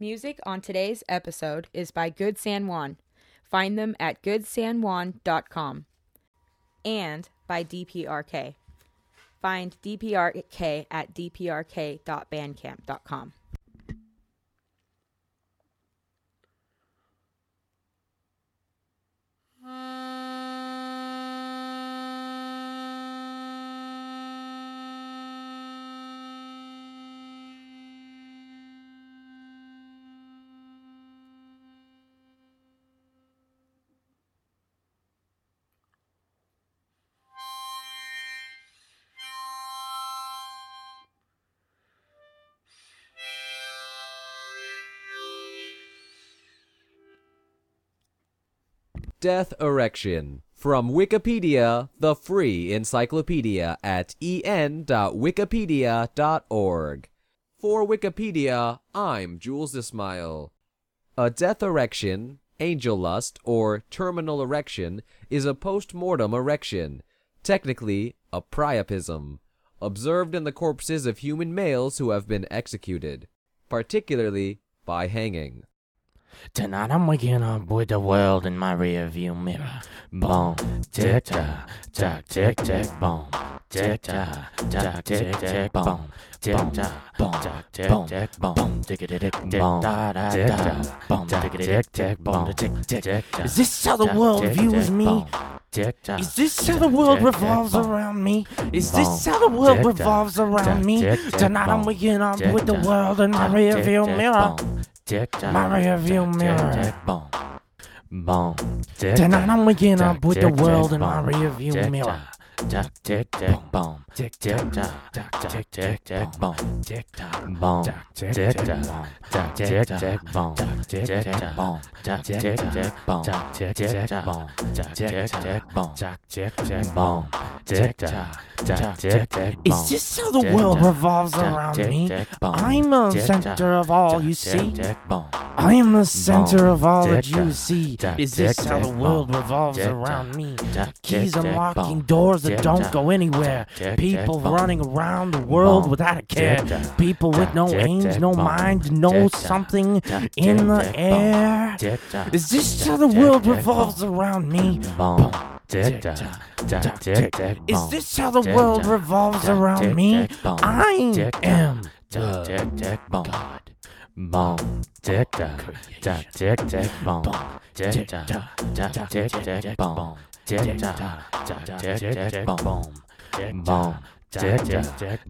Music on today's episode is by Good San Juan. Find them at goodsanjuan.com and by DPRK. Find DPRK at dprk.bandcamp.com. Death Erection from Wikipedia, the free encyclopedia at en.wikipedia.org. For Wikipedia, I'm Jules Ismail. A death erection, angel lust, or terminal erection is a post-mortem erection, technically a priapism, observed in the corpses of human males who have been executed, particularly by hanging. Tonight I'm waking up with the world in my rearview mirror. Boom, tick tock, tock, tick tick, boom, tick tock, tock, tick tick, boom, tick tock, boom, tock, tick tick, boom, tick tick tick, boom, tick tick tick, boom, tick tick tick. Is this how the world views me? Is this how the world revolves around me? Is this how the world revolves around me? Tonight I'm waking up with the world in my rearview mirror. My rearview mirror. Boom. Tonight I'm waking up with the world in my rearview mirror. Tick tick tick boom. Tick tick tock. Tick tick tick boom. Tick tock boom. Tick tock. Tick tick boom. Tick tick boom. Tick tick boom. Tick tick boom. Tick tick boom. Tick tick boom. Tick tock. Tick tick Is this how the world revolves around me? I'm the center of all you see. I am the center of all that you see. Is this how the world revolves around me? Keys unlocking doors that don't go anywhere. People running around the world without a care. People with no aims, no mind, no something in the air. Is this how the world revolves around me? Is this how the world revolves around me? I am God. Boom, tick tock, tock, tick tick, boom, tick tock, tick tick, boom, tick tock, tick tick, boom, boom, tick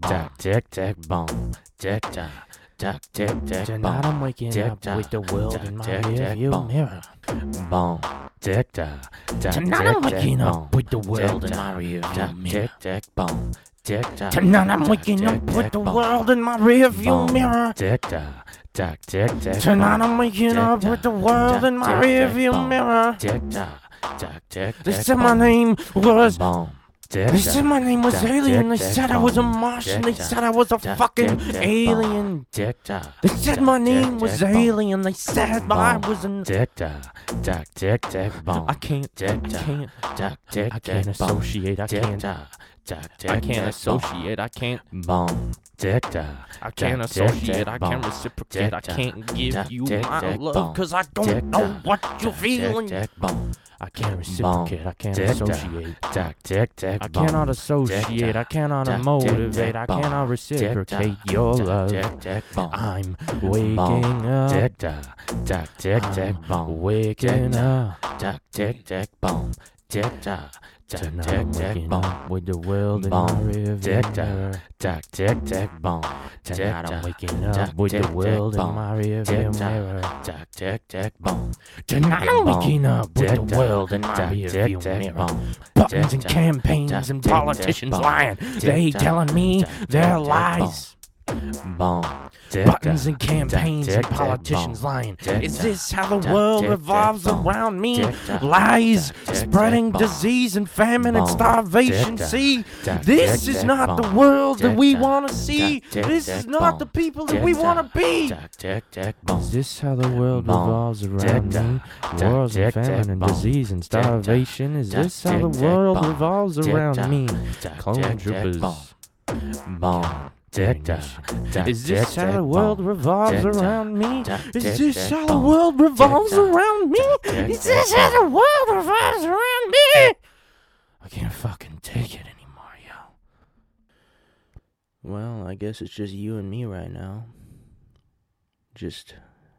tock, tick tick, boom, tick tock. Tick, tick, tick, Tonight I'm waking up with the world in my rearview mirror. Boom, tick tock. Tonight I'm waking up with the world in my rearview mirror. Tick, tick, boom. Tick tock. Tonight I'm waking up with the world in my rearview mirror. Tick tock. Tick, tick, tick. Tonight I'm waking up with the world in my rearview mirror. Tick tock. Tick, tick, They said my name was. Boom. They said my name was alien. They said I was a Martian. They said I was a fucking alien. They said my name was alien. They said I was an. I can't. I can't. I can't associate. I can't. I can't associate. I can't. Boom. I can't associate. I can't reciprocate. I can't give you my love because I don't know what you're feeling. I can't reciprocate. I can't associate. I cannot associate. I cannot motivate. I cannot reciprocate your love. I'm waking up. I'm waking up. Tonight I'm waking up with the world in my rearview mirror. Tick, tick, tick, boom. Tonight I'm waking up with the world in my rearview mirror. Tick, tick, tick, boom. Tonight I'm waking up with the world in my rearview mirror. Buttons and campaigns and politicians lying. They telling me their lies. Boom. Buttons and campaigns and politicians lying. Is this how the world revolves around me? Lies, spreading disease and famine and starvation. See, this is not the world that we want to see. This is not the people that we want to be. Is this how the world revolves around me? Wars and famine and disease and starvation. Is this how the world revolves around me? Clone troopers. Is this how the world revolves around me? Is this how the world revolves around me? Is this how the world revolves around me? I can't fucking take it anymore, yo. Well, I guess it's just you and me right now. Just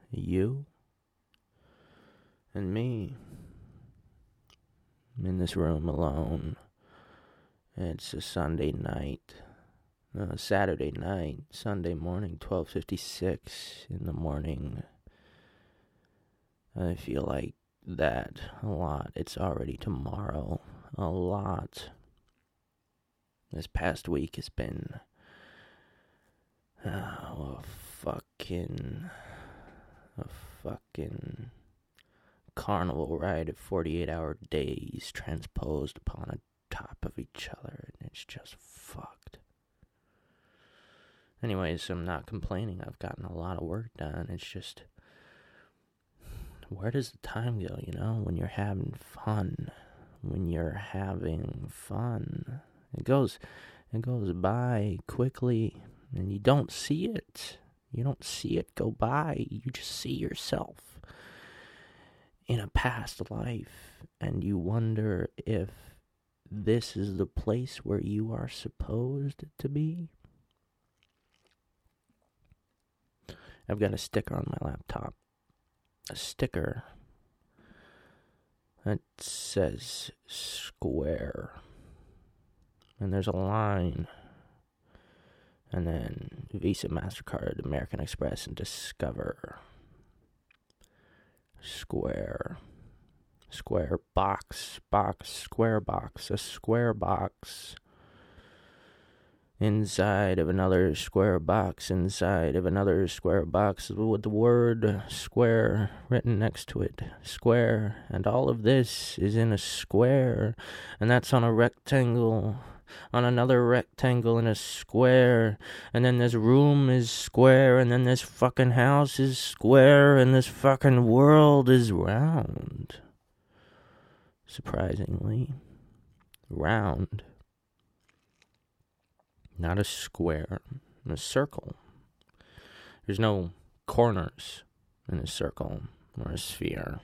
you and me in this room alone. It's a Sunday night. Uh, Saturday night, Sunday morning, 12:56 in the morning. I feel like that a lot. It's already tomorrow. A lot. This past week has been oh, a fucking a fucking carnival ride of 48 hour days transposed upon a top of each other and it's just fucked. Anyways, I'm not complaining. I've gotten a lot of work done. It's just where does the time go, you know, when you're having fun? When you're having fun. It goes it goes by quickly and you don't see it. You don't see it go by. You just see yourself in a past life and you wonder if this is the place where you are supposed to be. I've got a sticker on my laptop. A sticker that says square. And there's a line. And then Visa, MasterCard, American Express, and Discover. Square. Square box, box, square box, a square box. Inside of another square box, inside of another square box with the word square written next to it. Square. And all of this is in a square. And that's on a rectangle. On another rectangle in a square. And then this room is square. And then this fucking house is square. And this fucking world is round surprisingly, round. Not a square, a circle. There's no corners in a circle or a sphere.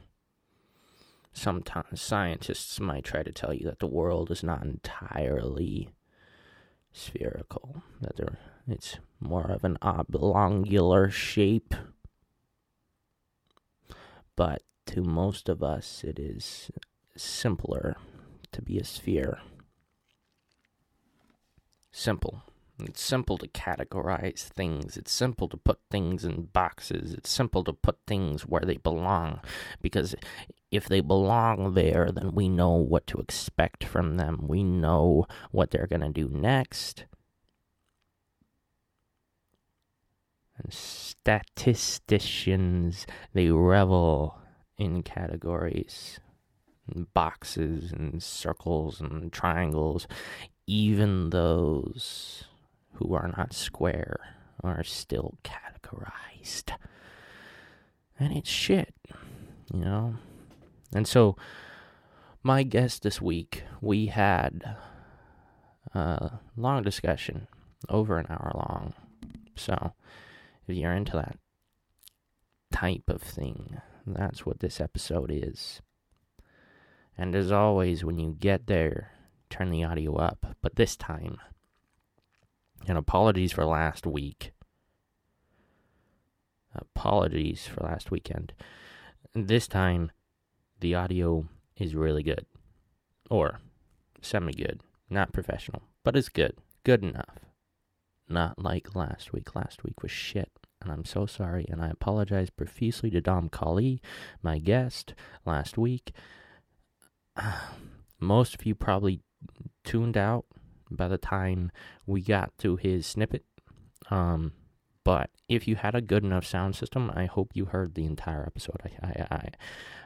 Sometimes scientists might try to tell you that the world is not entirely spherical, that there, it's more of an oblongular shape. But to most of us, it is simpler to be a sphere. Simple. It's simple to categorize things. It's simple to put things in boxes. It's simple to put things where they belong. Because if they belong there, then we know what to expect from them. We know what they're going to do next. And statisticians, they revel in categories and boxes and circles and triangles, even those who are not square are still categorized. And it's shit, you know? And so, my guest this week, we had a long discussion, over an hour long. So, if you're into that type of thing, that's what this episode is. And as always, when you get there, turn the audio up. But this time, and apologies for last week. Apologies for last weekend. This time, the audio is really good. Or semi good. Not professional, but it's good. Good enough. Not like last week. Last week was shit. And I'm so sorry. And I apologize profusely to Dom Kali, my guest, last week. Most of you probably tuned out by the time we got to his snippet. Um, but if you had a good enough sound system, I hope you heard the entire episode. I, I, I,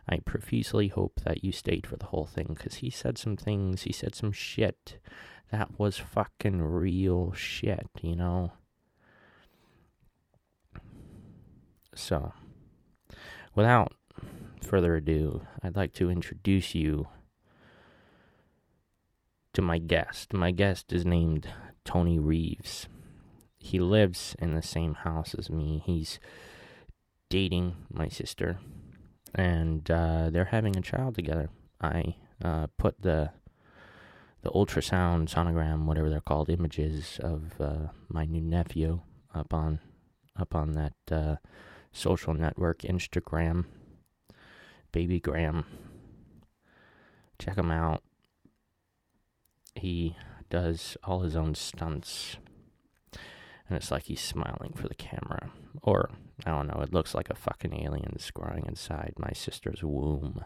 I profusely hope that you stayed for the whole thing because he said some things. He said some shit that was fucking real shit, you know. So, without further ado, I'd like to introduce you to my guest. My guest is named Tony Reeves. he lives in the same house as me. He's dating my sister, and uh, they're having a child together. I uh, put the the ultrasound sonogram, whatever they're called, images of uh, my new nephew up on up on that uh, social network, Instagram, Babygram. Check him out. He does all his own stunts. And it's like he's smiling for the camera. Or, I don't know, it looks like a fucking alien growing inside my sister's womb.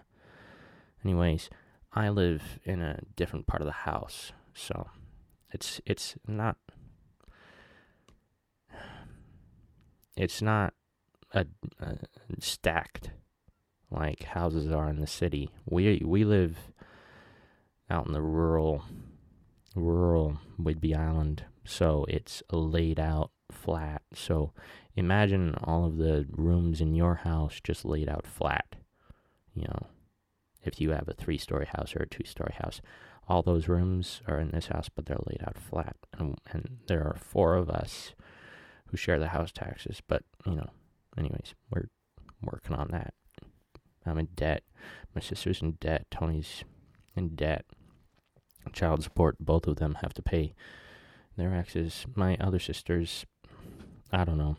Anyways, I live in a different part of the house, so it's it's not it's not a, a stacked like houses are in the city. We we live out in the rural rural Whidbey Island, so it's laid out flat. So imagine all of the rooms in your house just laid out flat. You know, if you have a three story house or a two story house, all those rooms are in this house, but they're laid out flat. And, and there are four of us who share the house taxes. But, you know, anyways, we're working on that. I'm in debt. My sister's in debt. Tony's in debt. Child support, both of them have to pay their exes. My other sisters, I don't know.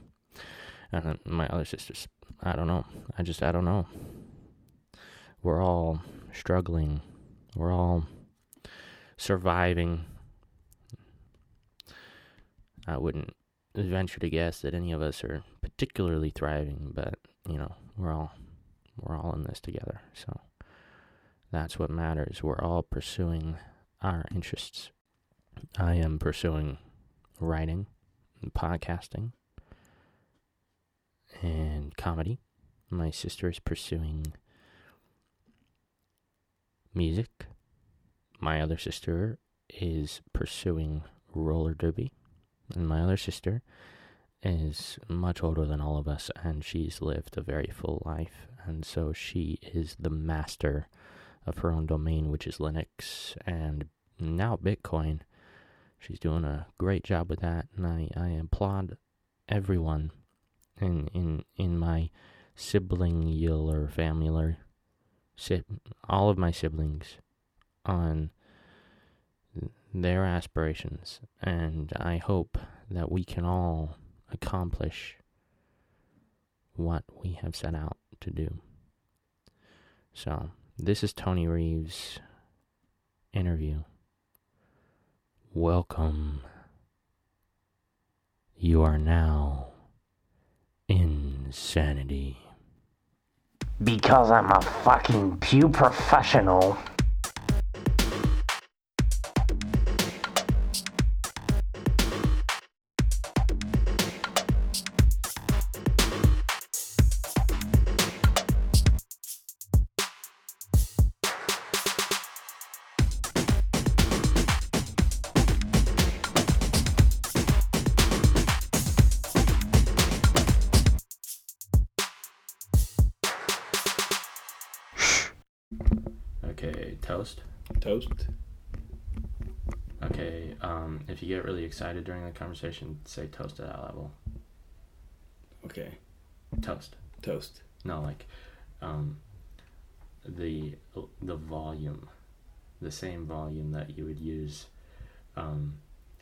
My other sisters, I don't know. I just, I don't know. We're all struggling. We're all surviving. I wouldn't venture to guess that any of us are particularly thriving, but you know, we're all we're all in this together. So that's what matters. We're all pursuing our interests. I am pursuing writing and podcasting and comedy. My sister is pursuing music. My other sister is pursuing roller derby. And my other sister is much older than all of us, and she's lived a very full life. And so she is the master of her own domain, which is Linux and now Bitcoin. She's doing a great job with that, and I, I applaud everyone in in in my siblingular family, si- all of my siblings, on their aspirations, and I hope that we can all accomplish what we have set out to do. So, this is Tony Reeves' interview. Welcome. You are now insanity. Because I'm a fucking pew professional. Excited during the conversation, say toast at that level. Okay. Toast. Toast. No, like, um, the the volume, the same volume that you would use, um,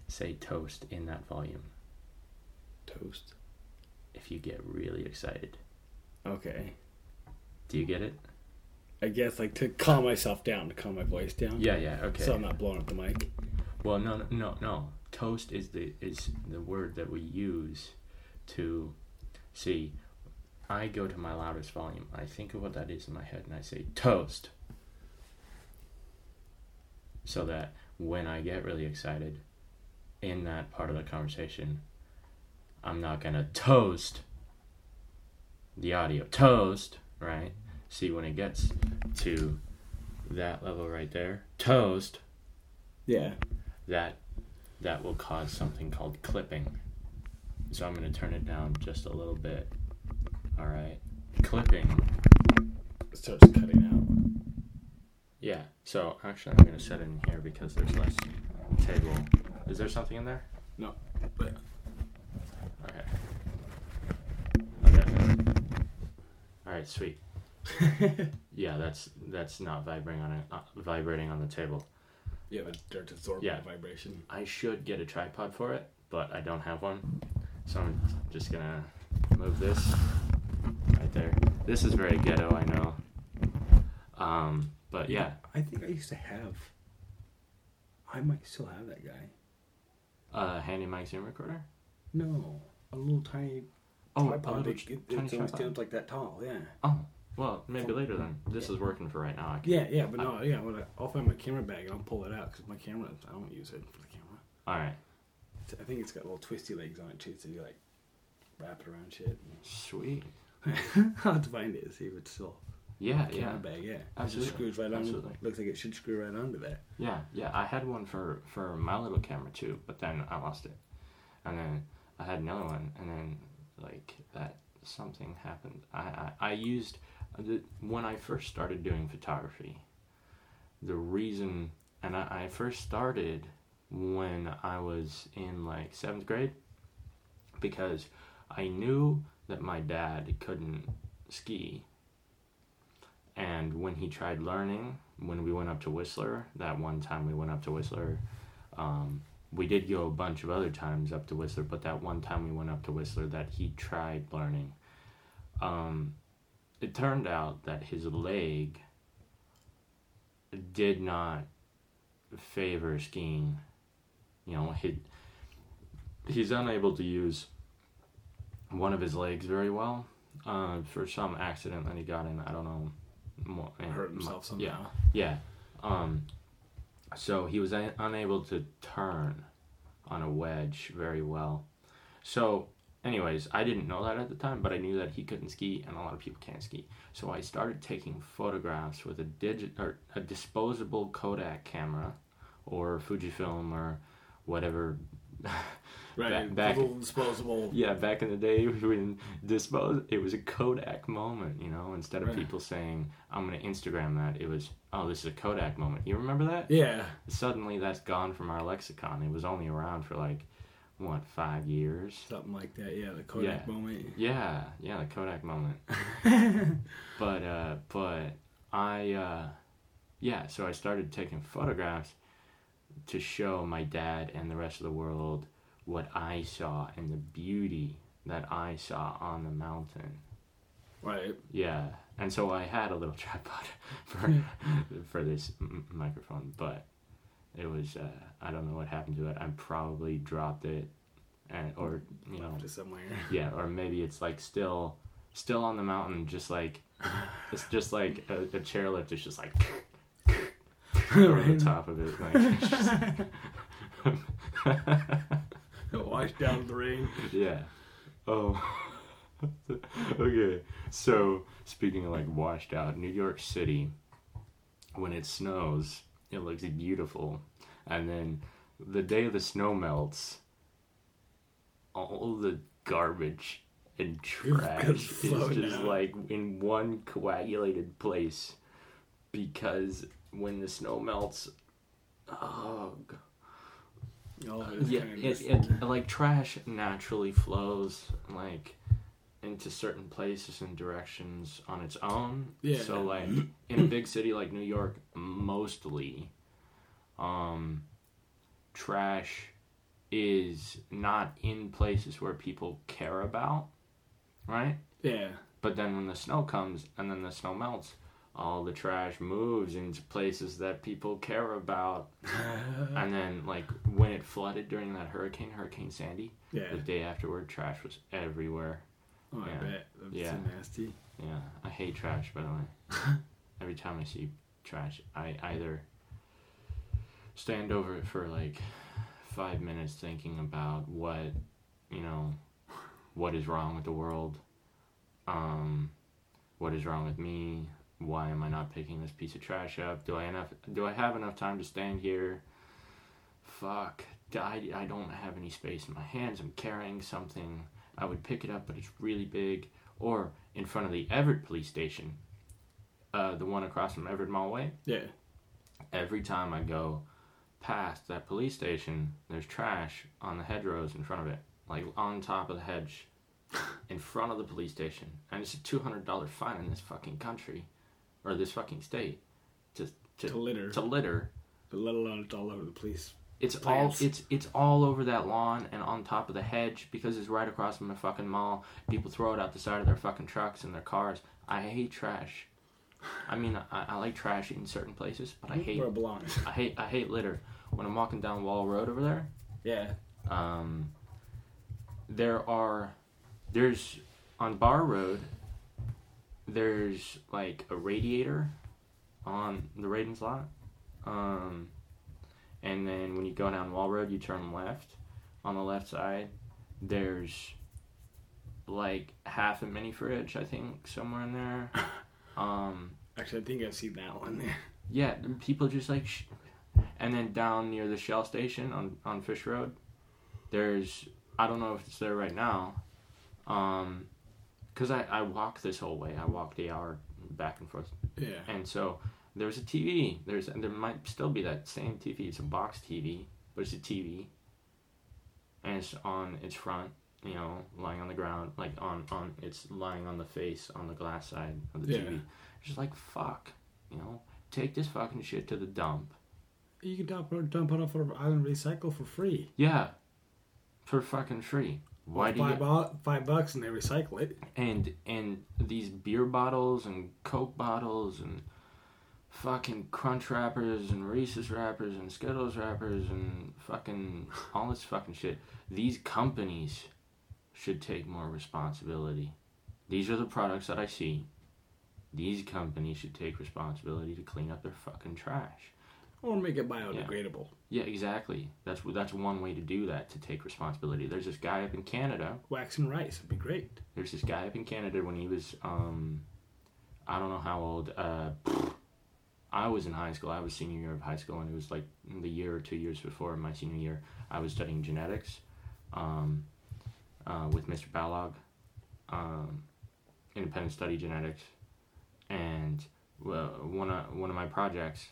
say toast in that volume. Toast. If you get really excited, Okay. do you get it? I guess like to calm myself down, to calm my voice down. Yeah, yeah. Okay. So I'm not blowing up the mic. Well, no, no, no, no. Toast is the is the word that we use to see. I go to my loudest volume. I think of what that is in my head, and I say toast. So that when I get really excited, in that part of the conversation, I'm not gonna toast the audio. Toast, right? See when it gets to that level right there, toast Yeah. that that will cause something called clipping. So I'm going to turn it down just a little bit. All right. Clipping. So it's cutting out. Yeah. So actually, I'm going to set it in here because there's less table. Is there something in there? No. But. Okay. Okay. All right. Sweet. yeah, that's that's not vibrating on it, uh, vibrating on the table. Yeah, but dirt absorbing Yeah. vibration. I should get a tripod for it, but I don't have one. So I'm just gonna move this right there. This is very ghetto, I know. Um, but yeah, I think I used to have. I might still have that guy. uh, handy mic Zoom recorder. No, a little tiny Oh, a tripod. little It, ch- it, tiny it's only tripod. stands like that tall. Yeah. Oh, well, maybe later then. This is working for right now. I can, Yeah, yeah, but no, yeah. When I, I'll find my camera bag and I'll pull it out because my camera, I don't use it for the camera. All right, It's, I think it's got little twisty legs on it too, so you like wrap it around shit. sweet. I'll have to find it and see if it's still Yeah, camera yeah, bag. Yeah, it Absolutely. just screws right on. Absolutely. Looks like it should screw right onto there. yeah, yeah. I had one for for my little camera too, but then I lost it, and then I had another one, and then like that something happened. I I, I used when I first started doing photography. The reason, and I, I first started when I was in like seventh grade, because I knew that my dad couldn't ski. And when he tried learning, when we went up to Whistler, that one time we went up to Whistler, um, we did go a bunch of other times up to Whistler, but that one time we went up to Whistler that he tried learning, um, it turned out that his leg did not favor skiing. You know, he, he's unable to use one of his legs very well uh, for some accident that he got in. I don't know. More, Hurt himself somehow. Yeah, yeah. Um, so he was a- unable to turn on a wedge very well. So, anyways, I didn't know that at the time, but I knew that he couldn't ski, and a lot of people can't ski. So I started taking photographs with a digit or a disposable Kodak camera, or Fujifilm, or whatever. Right, Back- back- disposable. Yeah, back in the day when dispose, it was a Kodak moment, you know. Instead of Right. people saying, "I'm gonna Instagram that," it was, "Oh, this is a Kodak moment." You remember that? Yeah, Suddenly, that's gone from our lexicon. It was only around for like, what, five years? something like that. Yeah, the Kodak Yeah. moment. Yeah, yeah, the Kodak moment. but uh, but I uh, yeah, so I started taking photographs to show my dad and the rest of the world what I saw and the beauty that I saw on the mountain. Right. Yeah, and so I had a little tripod for for this m- microphone, but it was uh, I don't know what happened to it. I probably dropped it, and or you know somewhere. yeah, or maybe it's like still still on the mountain, just like it's just like a, a chairlift is just like over the top of it. Like, it's just- Wash down the rain. yeah. Oh. okay. So speaking of like washed out, New York City, when it snows, it looks beautiful, and then the day the snow melts, all the garbage and trash is just out. like in one coagulated place, because when the snow melts, oh. g- All of it is yeah, it, it like trash naturally flows like into certain places and directions on its own. Yeah. So like in a big city like New York, mostly, um, trash is not in places where people care about, right? yeah. But then when the snow comes and then the snow melts, all the trash moves into places that people care about. and then like when it flooded during that hurricane, Hurricane Sandy, Yeah. the day afterward, trash was everywhere. Oh, I yeah. bet. That's Yeah. so nasty. Yeah, I hate trash. By the way, every time I see trash, I either stand over it for like five minutes thinking about what you know, what is wrong with the world, um, what is wrong with me. Why am I not picking this piece of trash up? Do I enough? Do I have enough time to stand here? Fuck. I, I don't have any space in my hands. I'm carrying something. I would pick it up, but it's really big. Or in front of the Everett police station, uh, the one across from Everett Mall Way. Yeah. Every time I go past that police station, there's trash on the hedgerows in front of it, like on top of the hedge. in front of the police station, and it's a two hundred dollar fine in this fucking country, or this fucking state, to to, To litter. to litter. But let alone it's all over the police. It's Plants. all it's it's all over that lawn and on top of the hedge because it's right across from the fucking mall. People throw it out the side of their fucking trucks and their cars. I hate trash. I mean, I, I like trash in certain places, but I hate Where it belongs. I hate I hate litter. When I'm walking down Wall Road over there, Yeah. um, there are there's on Bar Road. There's like a radiator on the Ravens lot, um, and then when you go down Wall Road, you turn left. On the left side, there's like half a mini fridge, I think, somewhere in there. Um, Actually, I think I see that one there. yeah, people just like, sh- and then down near the Shell station on on Fish Road, there's I don't know if it's there right now, um, cause I I walk this whole way. I walk the hour back and forth, Yeah. and so there's a TV. There's and there might still be that same TV. It's a box TV, but it's a TV, and it's on its front. You know, lying on the ground, like on on it's lying on the face on the glass side of the Yeah. TV. It's just like fuck, you know, take this fucking shit to the dump. You can dump, dump it off of Island Recycle for free. Yeah, for fucking free. Why do you? five, bu- five bucks and they recycle it. and and these beer bottles and coke bottles and fucking crunch wrappers and Reese's wrappers and Skittles wrappers and fucking all this fucking shit. These companies should take more responsibility. These are the products that I see. These companies should take responsibility to clean up their fucking trash. Or make it biodegradable. Yeah, exactly. That's that's one way to do that to take responsibility. There's this guy up in Canada Wax and rice would be great. there's this guy up in Canada when he was um I don't know how old uh I was in high school. I was senior year of high school and it was like the year or two years before my senior year. I was studying genetics um uh, with Mr. Balog um independent study genetics and well, one of one of my projects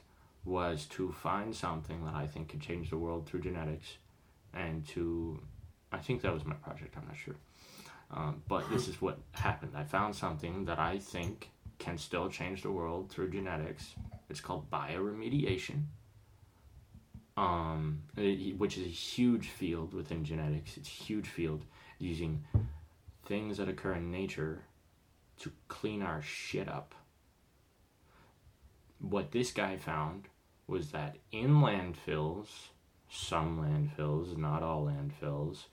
was to find something that I think could change the world through genetics and to I think that was my project, I'm not sure. Um, but this is what happened. I found something that I think can still change the world through genetics. It's called bioremediation, um, which is a huge field within genetics. It's a huge field using things that occur in nature to clean our shit up. What this guy found was that in landfills, some landfills, not all landfills,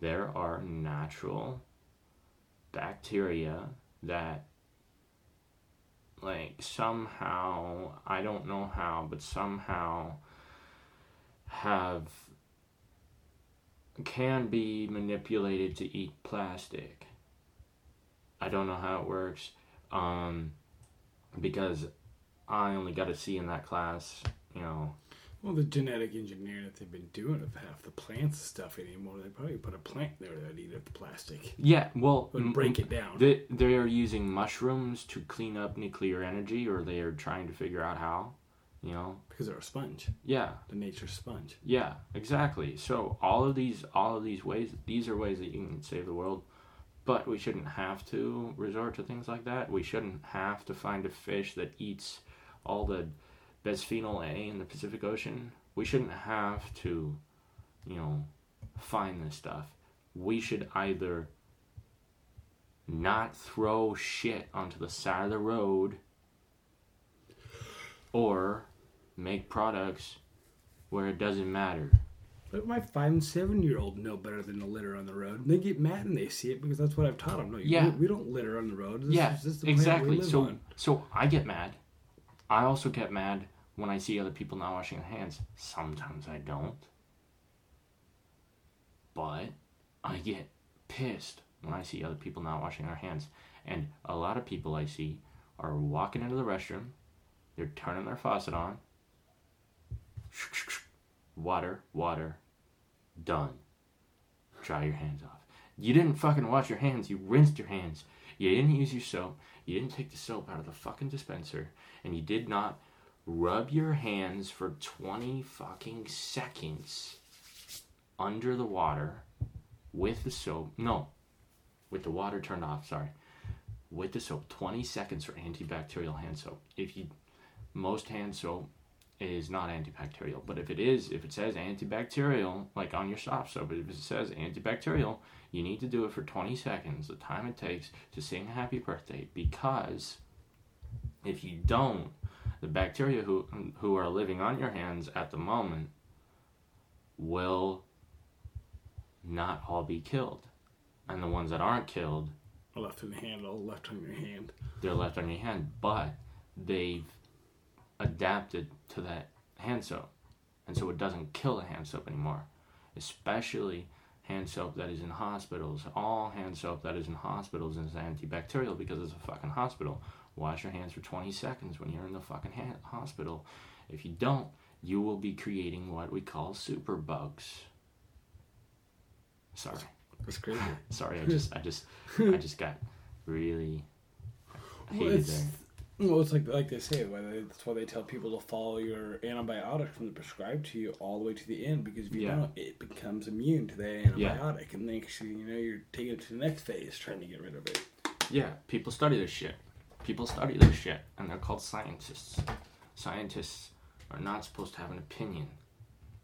there are natural bacteria that like somehow I don't know how but somehow have can be manipulated to eat plastic. I don't know how it works um because I only got a C in that class, you know. Well, the genetic engineering that they've been doing of half the plants stuff anymore, they probably put a plant there that eat up the plastic. Yeah, well, m- break it down. They, they are using mushrooms to clean up nuclear energy, or they are trying to figure out how. You know, because they're a sponge. yeah, The nature sponge. yeah, exactly. So all of these, all of these ways, these are ways that you can save the world, but we shouldn't have to resort to things like that. We shouldn't have to find a fish that eats all the bisphenol A in the Pacific Ocean. We shouldn't have to, you know, find this stuff. We should either not throw shit onto the side of the road or make products where it doesn't matter. But my five and seven year old know better than to litter on the road. And they get mad when they see it because that's what I've taught them. No, Yeah. we, we don't litter on the road. This yeah, is, this is the exactly. So, on. so I get mad. I also get mad when I see other people not washing their hands. Sometimes I don't, but I get pissed when I see other people not washing their hands. And a lot of people I see are walking into the restroom. They're turning their faucet on. Water, water, done. Dry your hands off. You didn't fucking wash your hands. You rinsed your hands. You didn't use your soap. You didn't take the soap out of the fucking dispenser. And you did not rub your hands for 20 fucking seconds under the water with the soap. No. with the water turned off. Sorry, with the soap. Twenty seconds for antibacterial hand soap. If you most hand soap is not antibacterial, but if it is, if it says antibacterial, like on your soft soap, if it says antibacterial, you need to do it for 20 seconds, the time it takes to sing happy birthday, because if you don't, the bacteria who who are living on your hands at the moment will not all be killed. And the ones that aren't killed, Left in the handle, left on your hand. they're left on your hand, but they've adapted to that hand soap. And so it doesn't kill the hand soap anymore. Especially hand soap that is in hospitals. All hand soap that is in hospitals is antibacterial because it's a fucking hospital. Wash your hands for 20 seconds when you're in the fucking hand- hospital. If you don't, you will be creating what we call super bugs. Sorry. That's crazy. Sorry, I just I just I just got really Well, hated it's, there. well, it's like like they say. Why that's why they tell people to follow your antibiotic from the prescribed to you all the way to the end because if you Yeah. don't, it becomes immune to the Yeah. antibiotic, and next you you know you're taking it to the next phase, trying to get rid of it. Yeah, people study this shit. People study this shit, and they're called scientists. Scientists are not supposed to have an opinion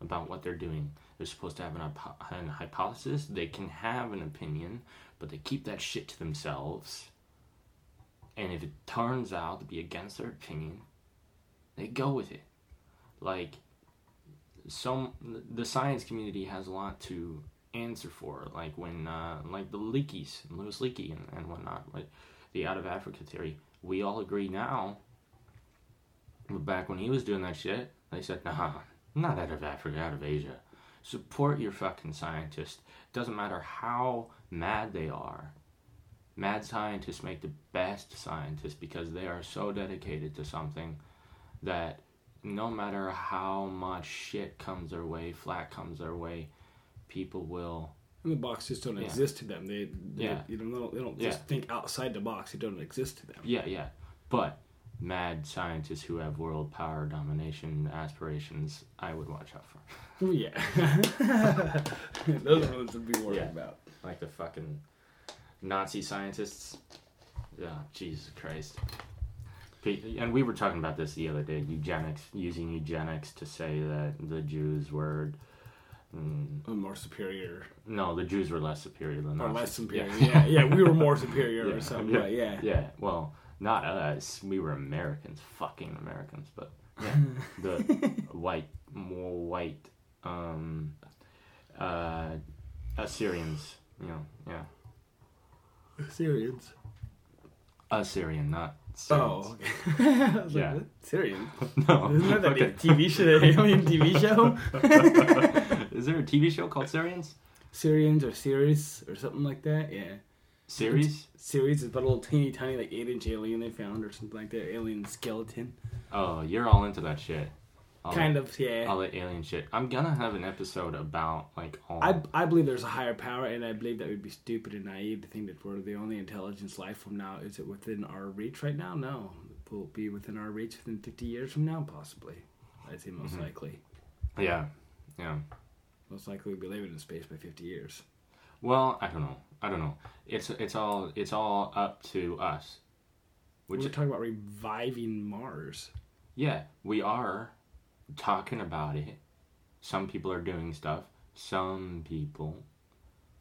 about what they're doing. They're supposed to have an, an hypothesis. They can have an opinion, but they keep that shit to themselves. And if it turns out to be against their opinion, they go with it. Like, some the science community has a lot to answer for. Like when, uh, like the Leakeys, Louis Leakey, and, and whatnot. Like the out of Africa theory. We all agree now. But back when he was doing that shit, they said, nah, not out of Africa, out of Asia. Support your fucking scientists. Doesn't matter how mad they are. Mad scientists make the best scientists because they are so dedicated to something that no matter how much shit comes their way, flat comes their way, people will. And the boxes don't Yeah. exist to them. They, they Yeah. you know, they don't, they don't Yeah. just think outside the box. It don't exist to them. Yeah, yeah. But mad scientists who have world power domination aspirations, I would watch out for. Oh yeah, those are the ones to be worried Yeah. about. Like the fucking Nazi scientists. Yeah, Jesus Christ. And we were talking about this the other day eugenics, using eugenics to say that the Jews were. Mm, more superior no, the Jews were less superior than us. or Nazis. less superior. Yeah, yeah, we were more superior Yeah. or something. Yeah. But yeah, Yeah, well, not us. We were Americans, fucking Americans. But yeah, the white, more white, um, uh, Assyrians. You know, yeah, Assyrians. Assyrian, not Syrians. Oh, okay. I was Yeah. like, what? No. Isn't that that okay. TV show? That alien TV show? Is there a TV show called Syrians? Syrians or Sirius or something like that. Yeah. Series? Sirius is but a little teeny tiny like eight inch alien they found or something like that. Alien skeleton. Oh, you're all into that shit. All kind of, yeah. All the alien shit. I'm gonna have an episode about like all. I, I believe there's a higher power, and I believe that would be stupid and naive to think that we're the only intelligence life from now. Is it within our reach right now? No. It will be within our reach within 50 years from now? Possibly. I'd say most mm-hmm. likely. yeah, yeah. Most likely we'll be living in space by 50 years. Well, I don't know. I don't know. It's it's all it's all up to us. Which We're talking about reviving Mars. yeah, we are talking about it. Some people are doing stuff. Some people,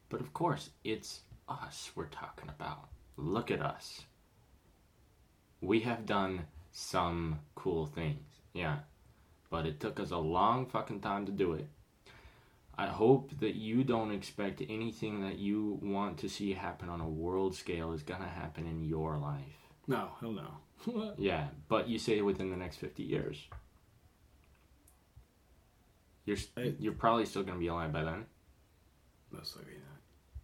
but of course, it's us we're talking about. Look at us. We have done some cool things, yeah, but it took us a long fucking time to do it. I hope that you don't expect anything that you want to see happen on a world scale is gonna happen in your life. No, hell no. What? Yeah, but you say within the next 50 years. You're I- you're probably still going to be alive by then. Most likely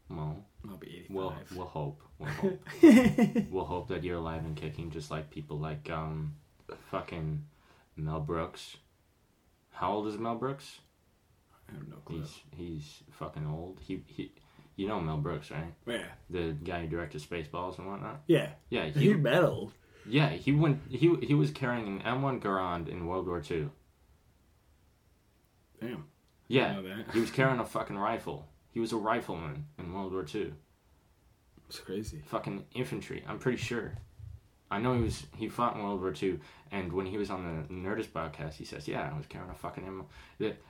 not. Well, I'll be 85. we'll we'll hope. We'll hope. we'll hope that you're alive and kicking just like people like um fucking Mel Brooks. How old is Mel Brooks? I have no clue. He's he's fucking old. He he you know Mel Brooks, right? Yeah. The guy who directed Spaceballs and whatnot. Yeah. Yeah, He he metal. yeah, he went he he was carrying an M1 Garand in World War II. Damn. Yeah, he was carrying a fucking rifle. He was a rifleman in World War II. It's crazy. fucking infantry. I'm pretty sure. I know he was he fought in World War II, and when he was on the Nerdist podcast, he says, "Yeah, I was carrying a fucking ammo."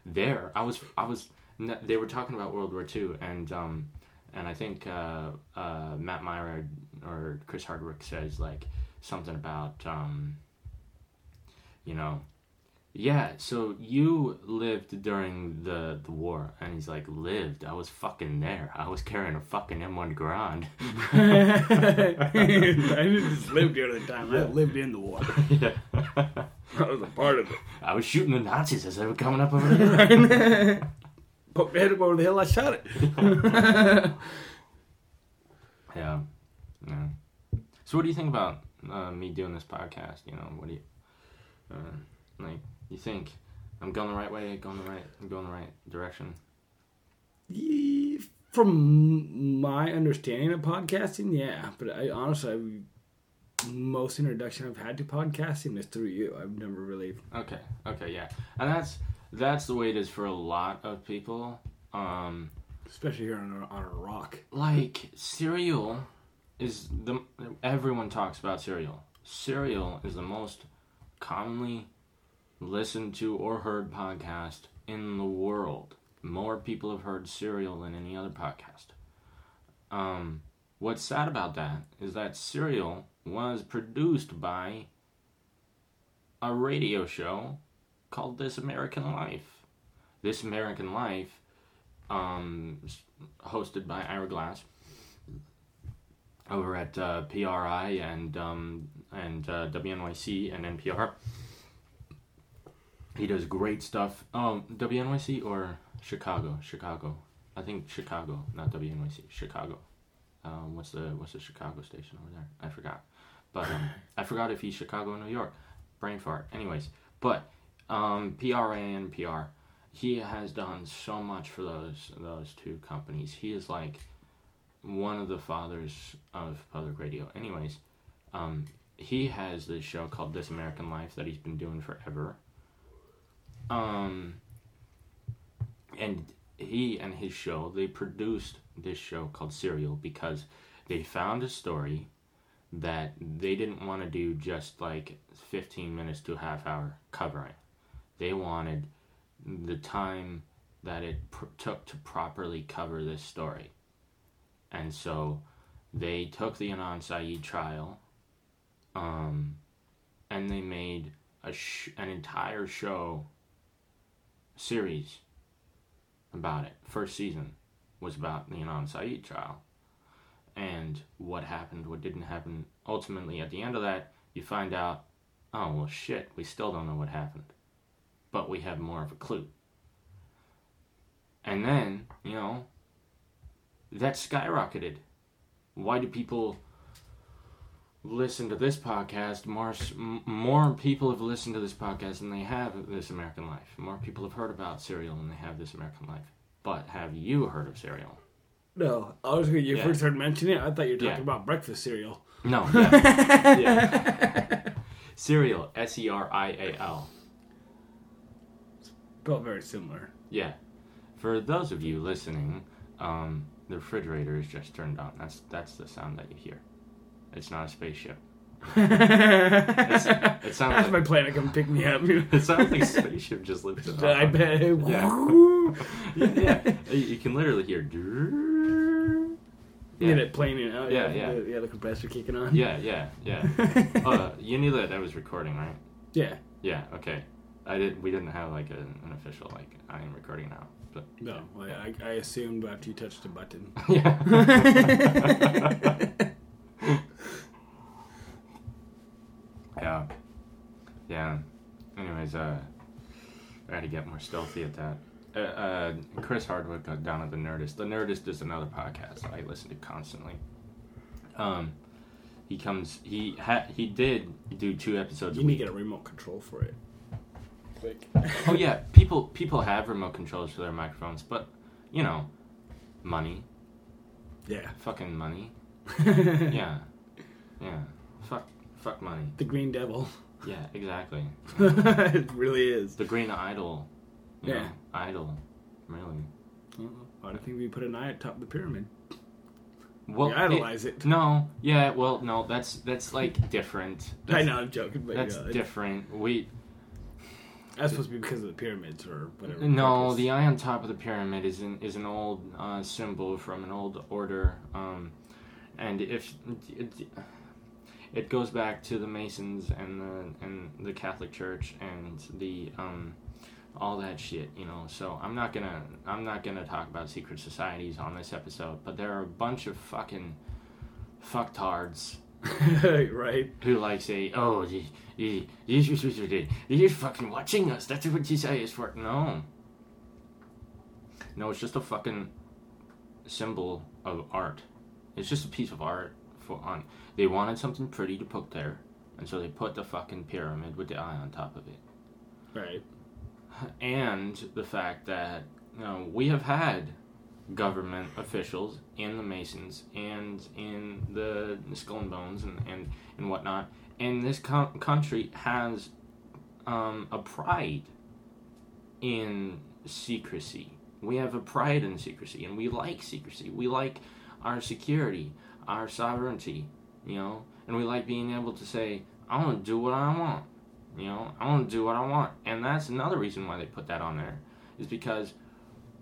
There, I was, I was. They were talking about World War II, and um, and I think uh, uh, Matt Mira or Chris Hardwick says like something about um, you know, yeah. So you lived during the the war, and he's like, lived. I was fucking there. I was carrying a fucking M1 Garand. I didn't just live during the time. I lived in the war. yeah. I was a part of it. I was shooting the Nazis as they were coming up over there. Poked the head up over the hill. I shot it. yeah. yeah. So, what do you think about uh, me doing this podcast? You know, what do you uh, like? You think I'm going the right way? Going the right? I'm going the right direction? From my understanding of podcasting, yeah. But I honestly, I, most introduction I've had to podcasting is through you. I've never really. Okay. Okay. Yeah. And that's that's the way it is for a lot of people. Um, Especially here on a, on a rock. like Serial is the everyone talks about Serial. Serial is the most commonly listened to or heard podcast in the world. More people have heard Serial than any other podcast. Um, what's sad about that is that Serial was produced by a radio show called This American Life. This American Life, um, hosted by Ira Glass over at uh, PRI and um, and uh, WNYC and NPR. He does great stuff. Um, WNYC or Chicago? Chicago. I think Chicago, not WNYC. Chicago. Um, what's the what's the Chicago station over there? I forgot. But um, I forgot if he's Chicago or New York. Brain fart. Anyways, but um, PRA PR. He has done so much for those those two companies. He is like one of the fathers of public radio. Anyways, um, he has this show called This American Life that he's been doing forever. Um, and he and his show they produced this show called Serial because they found a story that they didn't want to do just like 15 minutes to a half hour covering. They wanted the time that it pr- took to properly cover this story. And so they took the Adnan Syed trial um, and they made a sh- an entire show series about it. First season was about the Adnan Syed trial and what happened, what didn't happen. Ultimately, at the end of that, you find out, oh, well, shit, we still don't know what happened. But we have more of a clue. And then, you know, that skyrocketed. Why do people listen to this podcast? More, more people have listened to this podcast than they have This American Life. More people have heard about Serial than they have This American Life. But have you heard of Serial? No, I was when you Yeah. first started mentioning it. I thought you were talking Yeah. about breakfast cereal. No. Yeah. yeah. Serial. S E R I A L. Felt very similar. Yeah. For those of you listening, um, the refrigerator is just turned on. That's that's the sound that you hear. It's not a spaceship. It sounds That's like my plan to come pick me up. it sounds like a spaceship just lifted off. I bet. Yeah. yeah, yeah. You can literally hear. Yeah, it planing out. Yeah, yeah. The, yeah, the compressor kicking on. yeah, yeah, yeah. Uh, you knew that I was recording, right? yeah. Yeah. Okay. I did. We didn't have like an, an official like I am recording now, but No, I, I, I assumed after you touched the button. yeah. yeah. Yeah. Anyways, uh, I had to get more stealthy at that. Uh, uh, Chris Hardwick got down at the Nerdist. The Nerdist is another podcast I listen to constantly. Um, he comes. He ha- he did do two episodes. You a need week. to get a remote control for it. Quick. Oh yeah, people people have remote controls for their microphones, but you know, money, Yeah. fucking money. Yeah, yeah. Fuck, fuck money. The Green Devil. Yeah, exactly. it really is. The Green Idol. Yeah. Know, idol. Really. Uh-uh. Why do you think we put an eye at top of the pyramid? Well, You idolize it. No, yeah, well, no, that's that's like different. I That's, know, I'm joking, but That's yeah, different. We that's supposed to be because of the pyramids or whatever. no, purpose. the eye on top of the pyramid is an is an old uh, symbol from an old order, um, and if it, goes back to the Masons and the and the Catholic Church and the um, all that shit, you know. So I'm not gonna I'm not gonna talk about secret societies on this episode, but there are a bunch of fucking fucktards right. who like say, "Oh, you, you, you, you're fucking watching us. That's what you say is for." No, no, it's just a fucking symbol of art. It's just a piece of art for on. They wanted something pretty to put there, and so they put the fucking pyramid with the eye on top of it. Right. And the fact that you know we have had government officials in the Masons and in the Skull and Bones and, and, and whatnot. And this co- country has um, a pride in secrecy. We have a pride in secrecy, and we like secrecy. We like our security, our sovereignty, you know, and we like being able to say, I want to do what I want. You know, I want to do what I want. And that's another reason why they put that on there, is because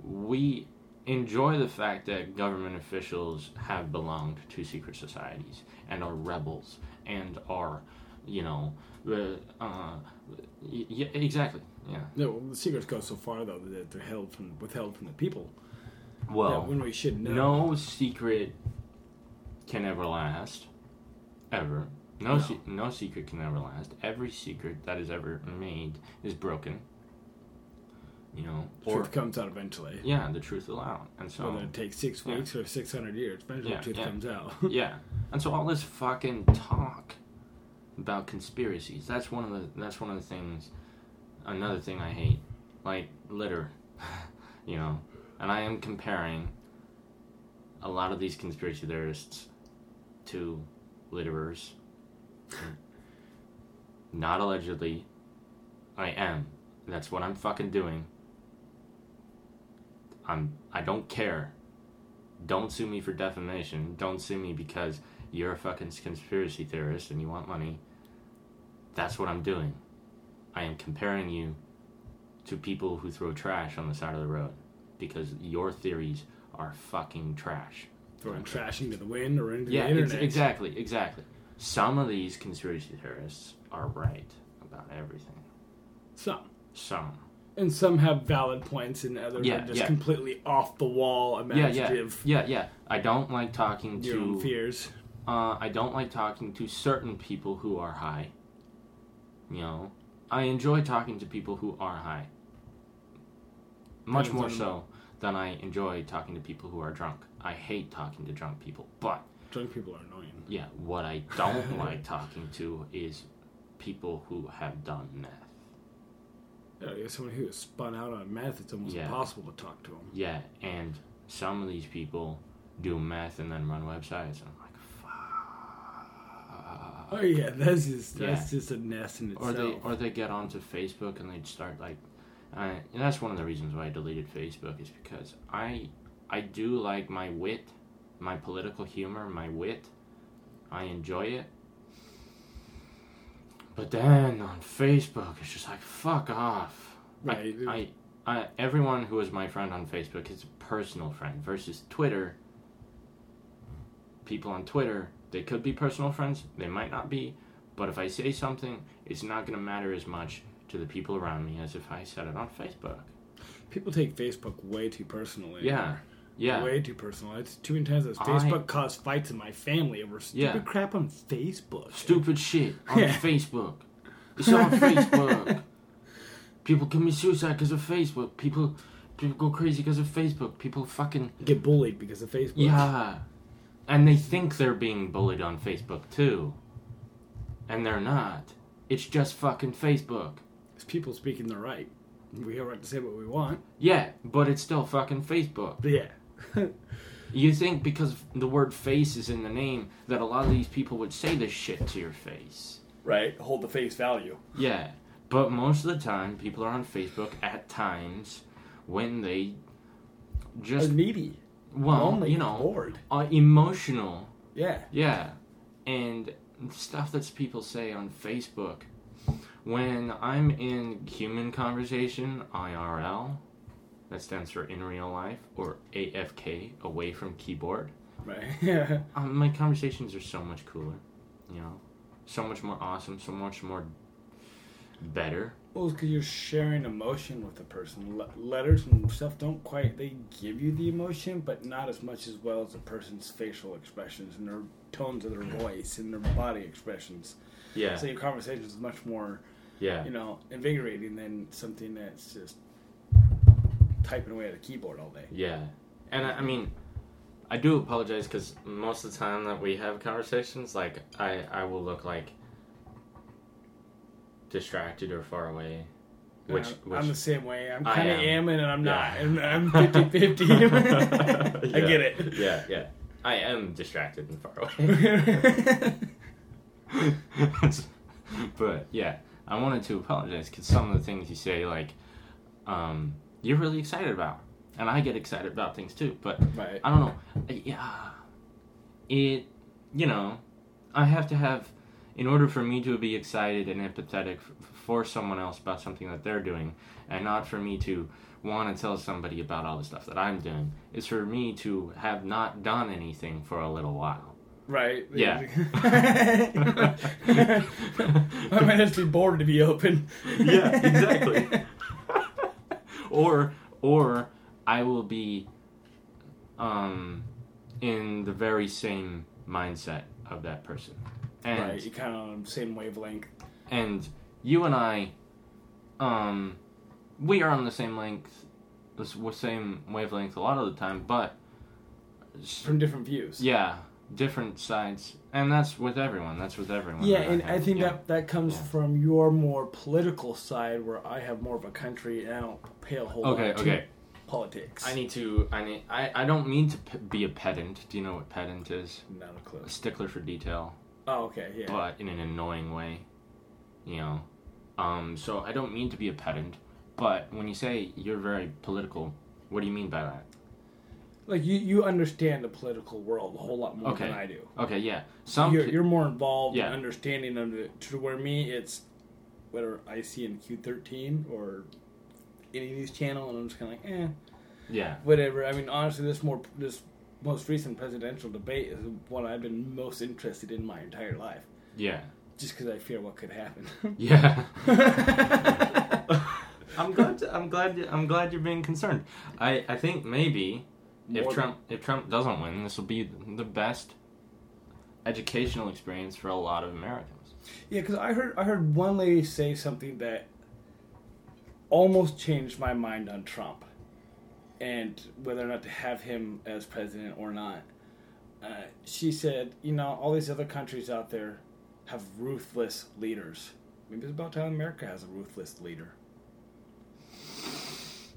we enjoy the fact that government officials have belonged to secret societies and are rebels and are, you know, uh, yeah, exactly, yeah. No, well, the secrets go so far though that they're held from withheld from the people. Well, when we should know. no secret can ever last, ever. No, No. Se- no secret can ever last. Every secret that is ever made is broken. You know, or Truth comes out eventually. yeah, the truth will out, and so Whether it takes six Yeah. weeks or six hundred years, eventually Yeah, the truth yeah. comes out. yeah, and so all this fucking talk about conspiracies. That's one of the. That's one of the things. Another thing I hate, like litter, you know, and I am comparing a lot of these conspiracy theorists to litterers. Not allegedly. I am. That's what I'm fucking doing. I'm. I don't care. Don't sue me for defamation. Don't sue me because you're a fucking conspiracy theorist and you want money. That's what I'm doing. I am comparing you to people who throw trash on the side of the road because your theories are fucking trash. Throwing trash into the wind or into Yeah, the ex- exactly, exactly. Some of these conspiracy theorists are right about everything. Some. Some. And some have valid points, and others Yeah, are just yeah. completely off the wall, Yeah, yeah, imaginative. yeah, yeah. I don't like talking Your to. fears. Uh, I don't like talking to certain people who are high. You know, I enjoy talking to people who are high. Much more so than I enjoy talking to people who are drunk. I hate talking to drunk people, but Drunk people are annoying. yeah, what I don't like talking to is people who have done meth. Oh, yeah, you're someone who is spun out on meth, it's almost Yeah. impossible to talk to them. Yeah, and some of these people do meth and then run websites, and I'm like, fuck. Oh yeah, that's just that's Yeah. just a nest in itself. or they or they get onto Facebook and they'd start like, I, and that's one of the reasons why I deleted Facebook is because I I do like my wit, my political humor, my wit. I enjoy it. But then on Facebook, it's just like fuck off. Right. I, I, everyone who is my friend on Facebook is a personal friend versus Twitter. People on Twitter, they could be personal friends, they might not be, but if I say something, it's not going to matter as much to the people around me as if I said it on Facebook. People take Facebook way too personally. Yeah. Yeah. Way too personal. It's too intense. that I- Facebook caused fights in my family over stupid Yeah. crap on Facebook. Stupid shit on Yeah. Facebook. It's on Facebook. People commit suicide because of Facebook. People people go crazy because of Facebook. People fucking Get bullied because of Facebook. Yeah. And they think they're being bullied on Facebook too. And they're not. It's just fucking Facebook. It's people speaking the right. We have a right to say what we want. Yeah, but it's still fucking Facebook. But yeah. You think because the word face is in the name that a lot of these people would say this shit to your face. right. Hold the face value. Yeah. But most of the time, people are on Facebook at times when they Are just. needy. well, lonely, you know, bored. uh, emotional. Yeah. Yeah, and stuff that people say on Facebook. When I'm in human conversation, IRL, that stands for in real life, or AFK, away from keyboard. Right. Yeah. Um, my conversations are so much cooler, you know, so much more awesome, so much more better. Well, because you're sharing emotion with the person. Le- letters and stuff don't quite. They give you the emotion, but not as much as well as a person's facial expressions and their tones of their voice and their body expressions. Yeah, So your conversation is much more, yeah, you know, invigorating than something that's just typing away at a keyboard all day. yeah. And I, I mean, I do apologize because most of the time that we have conversations, like I, I will look like distracted or far away. Which, I'm, which I'm the same way. I'm kind of am. am and I'm not. And I'm 50 50. I get it. Yeah, yeah. I am distracted and far away. but yeah, I wanted to apologize because some of the things you say, like, um, you're really excited about, and I get excited about things too. But right. I don't know, yeah, it, you know, I have to have, in order for me to be excited and empathetic f- for someone else about something that they're doing, and not for me to want to tell somebody about all the stuff that I'm doing, is for me to have not done anything for a little while. Right. Yeah. I might just be bored to be open. Yeah, exactly. or or I will be um in the very same mindset of that person. And right. You kind of on the same wavelength. and you and I um we are on the same length the same wavelength a lot of the time, but From different views. yeah, different sides. And that's with everyone. That's with everyone. Yeah, and I have, think yeah. that that comes Yeah. from your more political side, where I have more of a country, and I don't pay a whole Okay, lot to okay. politics. I need to. I need. I. I don't mean to p- be a pedant. Do you know what pedant is? not a clue. A stickler for detail, Oh, okay, yeah. but in an annoying way. You know. Um. So I don't mean to be a pedant, but when you say you're very political, what do you mean by that? Like you, you understand the political world a whole lot more Okay. than I do. Okay. Yeah. Some. you're, you're more involved Yeah. in understanding of it. To where me, it's whether I see in Q13 or any news channel, and I'm just kind of like, eh, yeah. whatever. I mean, honestly, this more this most recent presidential debate is what I've been most interested in my entire life, Yeah. just because I fear what could happen. Yeah. I'm glad. To, I'm glad. I'm glad you're being concerned. I. I think maybe if Trump if Trump doesn't win, this will be the best educational experience for a lot of Americans. Yeah, because I heard I heard one lady say something that almost changed my mind on Trump, and whether or not to have him as president or not. Uh, she said, "You know, all these other countries out there have ruthless leaders. Maybe it's about time America has a ruthless leader."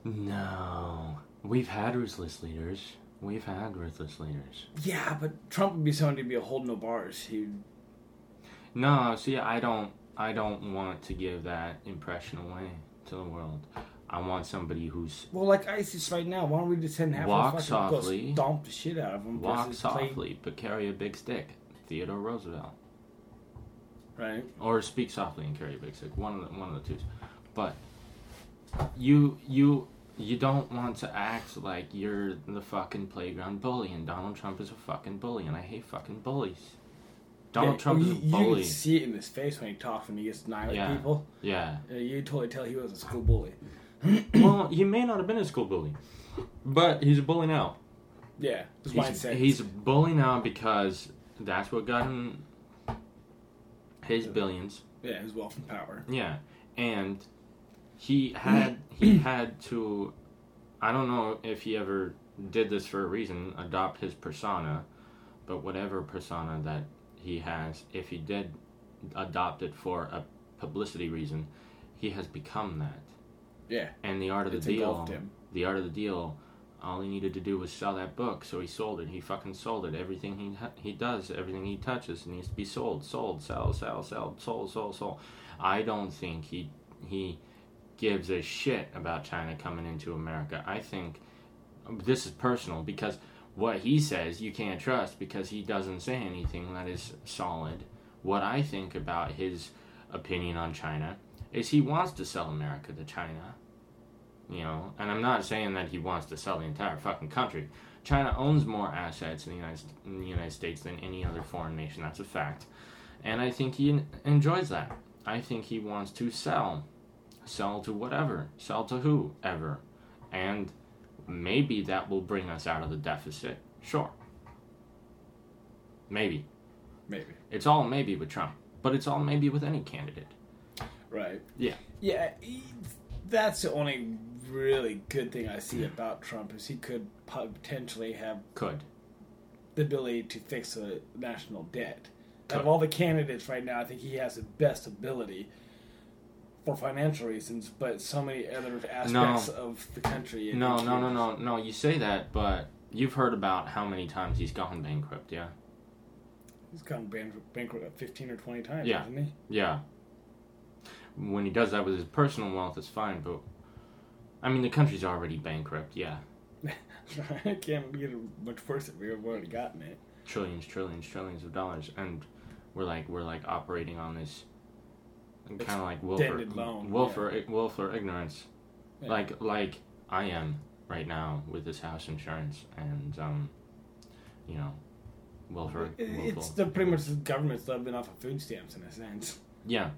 No, we've had ruthless leaders. We've had ruthless leaders. Yeah, but Trump would be someone to be a hold no bars. He No, see, I don't. I don't want to give that impression away to the world. I want somebody who's well, like ISIS right now. Why don't we just send half Walk of fucking go softly. stomp the shit out of them? walk versus play- softly but carry a big stick. Theodore Roosevelt. right? or speak softly and carry a big stick. One of the one of the two. But you you you don't want to act like you're the fucking playground bully, and Donald Trump is a fucking bully, and I hate fucking bullies. Donald Yeah, Trump you, is a you bully. can see it in his face when he talks and he gets snide Yeah. people. Yeah. You totally tell he was a school bully. well, he may not have been a school bully, but he's a bully now. Yeah, his He's, mindset. he's a bully now because that's what got him his billions. yeah, his wealth and power. Yeah, and he had he had to. I don't know if he ever did this for a reason, adopt his persona, but whatever persona that he has, if he did adopt it for a publicity reason, he has become that. Yeah, And the art of the it's deal, the art of the deal. All he needed to do was sell that book, so he sold it. He fucking sold it. Everything he he does, everything he touches, needs to be sold, sold, sell, sell, sell, sold, sold, sold. I don't think he he gives a shit about China coming into America. I think this is personal because what he says you can't trust because he doesn't say anything that is solid. What I think about his opinion on China is he wants to sell America to China. You know, and I'm not saying that he wants to sell the entire fucking country. China owns more assets in the United, in the United States than any other foreign nation. That's a fact. And I think he enjoys that. I think he wants to sell. Sell to whatever. Sell to whoever. And maybe that will bring us out of the deficit. Sure. Maybe. Maybe. It's all maybe with Trump. But it's all maybe with any candidate. Right. Yeah. Yeah. That's the only really good thing I see about Trump is he could potentially have Could. the ability to fix the national debt. Out Could. of all the candidates right now, I think he has the best ability for financial reasons, but so many other aspects of the country. No, no, no, no, no. You say that, but you've heard about how many times he's gone bankrupt, yeah? He's gone bankrupt, bankrupt 15 or 20 times, Yeah. hasn't he? Yeah. When he does that with his personal wealth, it's fine, but. I mean, the country's already bankrupt, yeah. I can't get it much worse if we've already gotten it. Trillions, trillions, trillions of dollars. And we're like, we're like operating on this. Kind of like willful, loan, willful, willful ignorance. Yeah. Like, like I am right now with this house insurance and, um, you know, willful. It's the, pretty much the government's living off of food stamps in a sense. Yeah,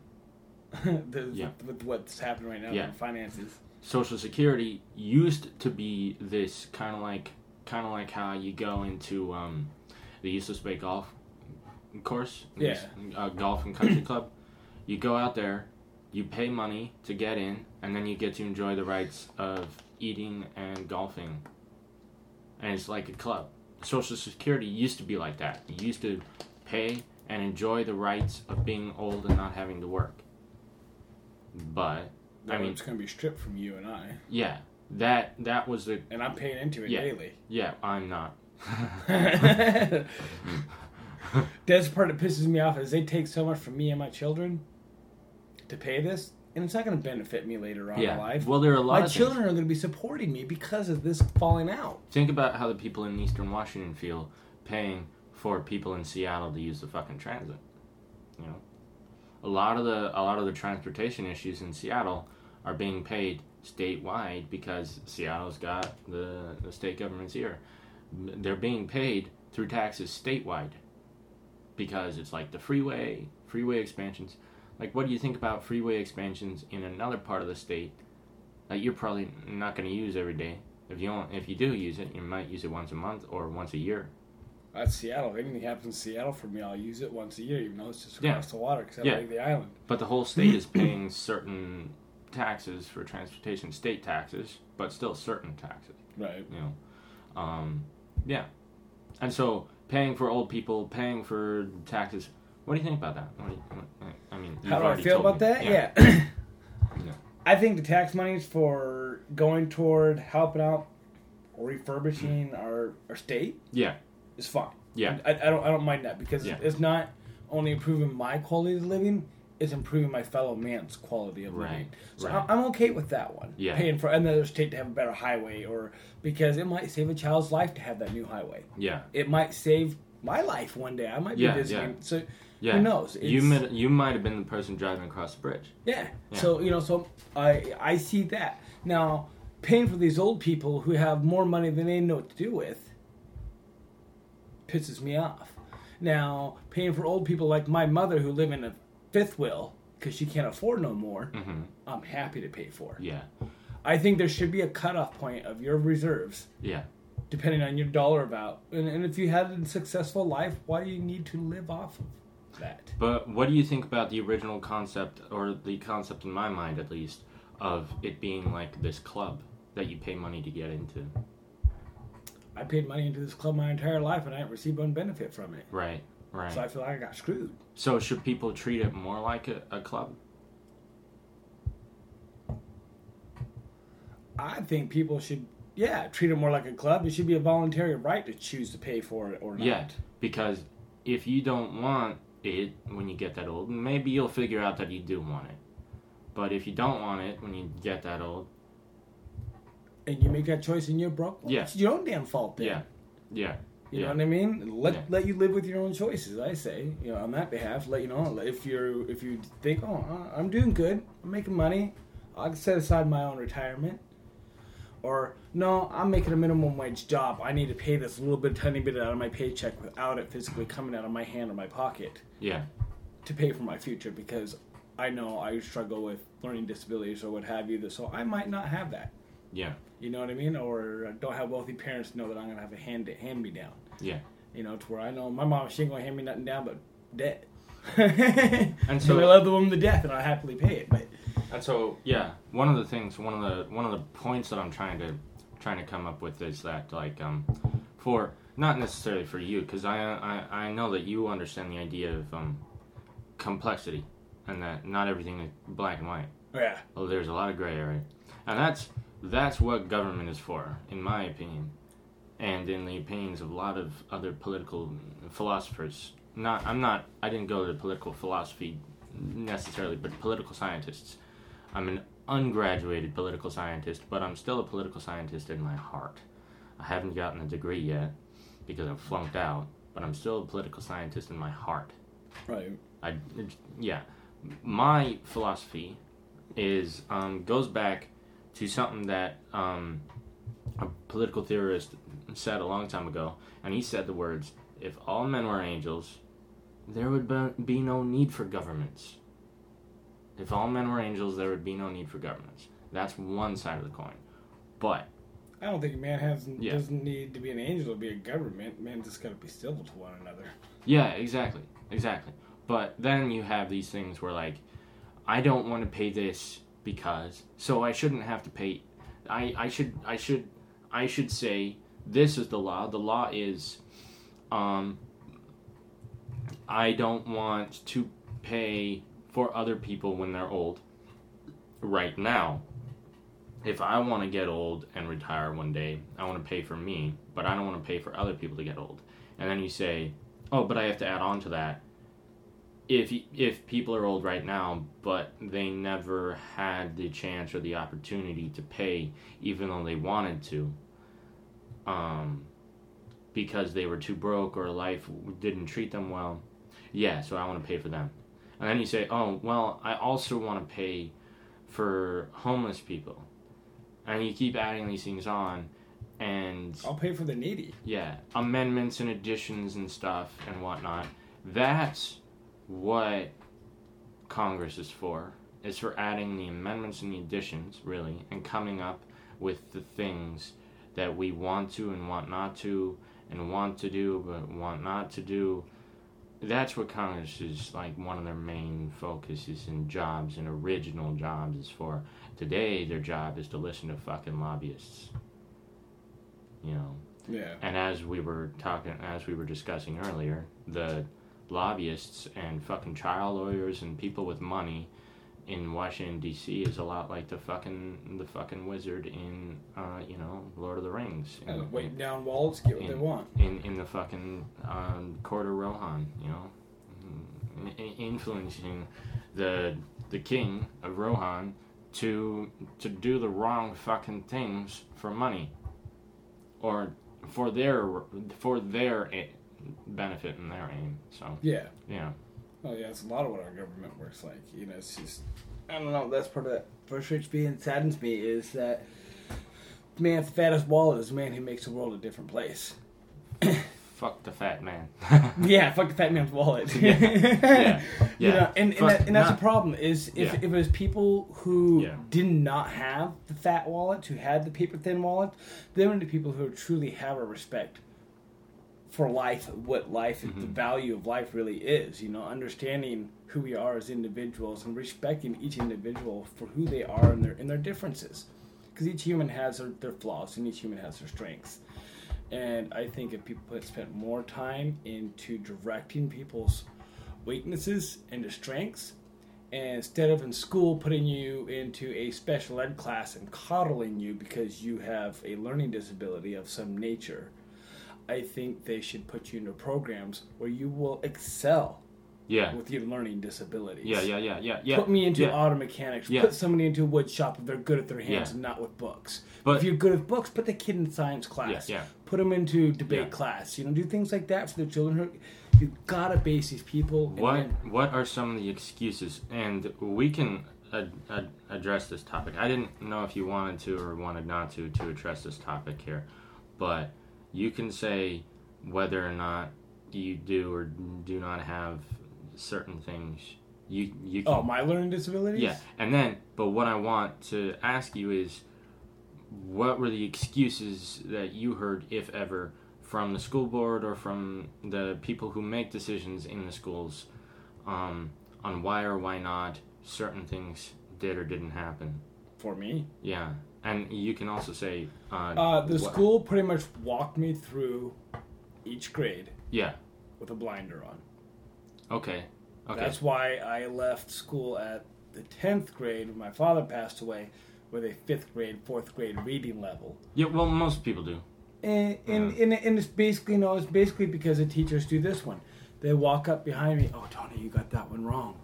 the, Yeah. With what's happening right now Yeah. in finances. Social Security used to be this kind of like kind of like how you go into um, the Useless Bay Golf course, Yeah. uh, golf and country club. You go out there, you pay money to get in, and then you get to enjoy the rights of eating and golfing. And it's like a club. Social Security used to be like that. You used to pay and enjoy the rights of being old and not having to work. But I mean, it's going to be stripped from you and I, yeah, that that was the and I'm paying into it Yeah. daily. yeah. I'm not. That's the part that pisses me off is they take so much from me and my children to pay this, and it's not going to benefit me later on yeah. in life. Well, there are a lot my children are going to be supporting me because of this falling out. Think about how the people in Eastern Washington feel paying for people in Seattle to use the fucking transit. You know, a lot of the a lot of the transportation issues in Seattle are being paid statewide because Seattle's got the the state government's here. They're being paid through taxes statewide because it's like the freeway, freeway expansions. Like, what do you think about freeway expansions in another part of the state that you're probably not going to use every day? If you don't, if you do use it, you might use it once a month or once a year. That's Seattle. If anything happens in Seattle for me, I'll use it once a year, even though it's just Yeah. across the water because I Yeah. like the island. But the whole state is paying certain taxes for transportation, state taxes, but still certain taxes. Right. You know, um, yeah. And so paying for old people, paying for taxes. What do you think about that? What do you, what, you've How do I feel about me. that? Yeah. Yeah. Yeah. I think the tax money is for going toward helping out or refurbishing mm-hmm. our, our state Yeah. is fine. Yeah. I, I don't I don't mind that because Yeah. it's not only improving my quality of living, it's improving my fellow man's quality of Right, living. So right. I'm I'm okay with that one. Yeah. Paying for another state to have a better highway or because it might save a child's life to have that new highway. Yeah. It might save my life one day. I might be Yeah, visiting. yeah. So Yeah. who knows? You might, you might have been the person driving across the bridge. Yeah. Yeah. So you know, so I I see that now. Paying for these old people who have more money than they know what to do with pisses me off. Now, paying for old people like my mother who live in a fifth wheel because she can't afford no more, hmm I'm happy to pay for. Yeah. I think there should be a cutoff point of your reserves Yeah. depending on your dollar amount. And, and if you had a successful life, why do you need to live off of that? But what do you think about the original concept, or the concept in my mind at least, of it being like this club that you pay money to get into? I paid money into this club my entire life and I didn't receive one benefit from it. Right, right. So I feel like I got screwed. So should people treat it more like a, a club? I think people should, yeah, treat it more like a club. It should be a voluntary right to choose to pay for it or not. Yeah, because if you don't want it when you get that old, maybe you'll figure out that you do want it. But if you don't want it when you get that old, And you make that choice and you're broke. Well, Yeah. It's your own damn fault then. yeah, Yeah. You yeah. know what I mean? Let Yeah. let you live with your own choices. I say, you know, on that behalf, let you know if you're if you think, oh, I'm doing good, I'm making money, I can set aside my own retirement. Or no, I'm making a minimum wage job. I need to pay this little bit, tiny bit out of my paycheck without it physically coming out of my hand or my pocket Yeah. to pay for my future because I know I struggle with learning disabilities or what have you. So I might not have that. Yeah. You know what I mean? Or I don't have wealthy parents know that I'm gonna have a hand to hand me down. Yeah. You know, to where I know my mom she ain't gonna hand me nothing down but debt. And so I love the woman to death, and I happily pay it. But And so, yeah, one of the things, one of the one of the points that I'm trying to trying to come up with is that like um for not necessarily for you because I, I I know that you understand the idea of um complexity and that not everything is black and white. yeah, Well, there's a lot of gray area, and that's that's what government is for, in my opinion, and in the opinions of a lot of other political philosophers. Not, I'm not. I didn't go to political philosophy necessarily, but political scientists. I'm an ungraduated political scientist, but I'm still a political scientist in my heart. I haven't gotten a degree yet because I flunked out, but I'm still a political scientist in my heart. right. I, yeah, my philosophy is um, goes back to something that um, a political theorist said a long time ago, and he said the words, "If all men were angels, there would be- be no need for governments. If all men were angels, there would be no need for governments." That's one side of the coin, but I don't think a man has Yeah. doesn't need to be an angel to be a government. Man just got to be civil to one another. Yeah, exactly, exactly. But then you have these things where like, I don't want to pay this because, so I shouldn't have to pay. I I should I should I should say this is the law. The law is, um, I don't want to pay for other people when they're old. Right now, if I want to get old and retire one day, I want to pay for me, but I don't want to pay for other people to get old. And then you say, oh, but I have to add on to that. If if people are old right now, but they never had the chance or the opportunity to pay, even though they wanted to, um, because they were too broke or life didn't treat them well, yeah, so I want to pay for them. And then you say, oh, well, I also want to pay for homeless people. And you keep adding these things on, and I'll pay for the needy. yeah, amendments and additions and stuff and whatnot. That's what Congress is for. Is for adding the amendments and the additions, really, and coming up with the things that we want to and want not to, and want to do but want not to do. That's what Congress is like one of their main focuses in jobs and original jobs is for. Today, their job is to listen to fucking lobbyists. You know, Yeah. and as we were talking, as we were discussing earlier, the lobbyists and fucking trial lawyers and people with money in Washington D.C. is a lot like the fucking the fucking wizard in uh, you know Lord of the Rings. In, And waiting down walls, get what they want. in in the fucking um, court of Rohan, you know, in- in- influencing the the king of Rohan to to do the wrong fucking things for money, or for their for their benefit and their aim. So Yeah. yeah, Oh yeah, it's a lot of what our government works like. You know, it's just I don't know. That's part of that frustrates me and saddens me is that the man with the fattest wallet is the man who makes the world a different place. fuck the fat man. Yeah, fuck the fat man's wallet. Yeah. Yeah. You know, and, and, that, and that's not- the problem is if, Yeah. if it was people who Yeah. did not have the fat wallet, who had the paper thin wallet, then would be people who truly have a respect for life, what life, the Mm-hmm. value of life really is. You know, understanding who we are as individuals and respecting each individual for who they are and their and their differences, because each human has their, their flaws and each human has their strengths. And I think if people had spent more time into directing people's weaknesses into strengths, and instead of in school putting you into a special ed class and coddling you because you have a learning disability of some nature, I think they should put you into programs where you will excel Yeah. with your learning disabilities. Yeah, yeah, yeah, yeah, yeah. Put me into yeah. auto mechanics. Yeah. Put somebody into a wood shop if they're good at their hands Yeah. and not with books. But- if you're good with books, put the kid in science class. Yeah, yeah. Put them into debate class. You know, do things like that for the children. You gotta base these people. What then- What are some of the excuses? And we can ad- ad- address this topic. I didn't know if you wanted to or wanted not to to address this topic here, but you can say whether or not you do or do not have certain things. You you can oh, my learning disabilities. yeah, and then, but what I want to ask you is, what were the excuses that you heard, if ever, from the school board or from the people who make decisions in the schools, um, on why or why not certain things did or didn't happen? For me, Yeah, and you can also say, uh, uh, the what- school pretty much walked me through each grade Yeah. with a blinder on. Okay. Okay. That's why I left school at the tenth grade when my father passed away, with a fifth grade, fourth grade reading level. yeah. Well, most people do. And and, and, and it's basically no, it's basically because the teachers do this one. They walk up behind me. Oh, Tony, you got that one wrong.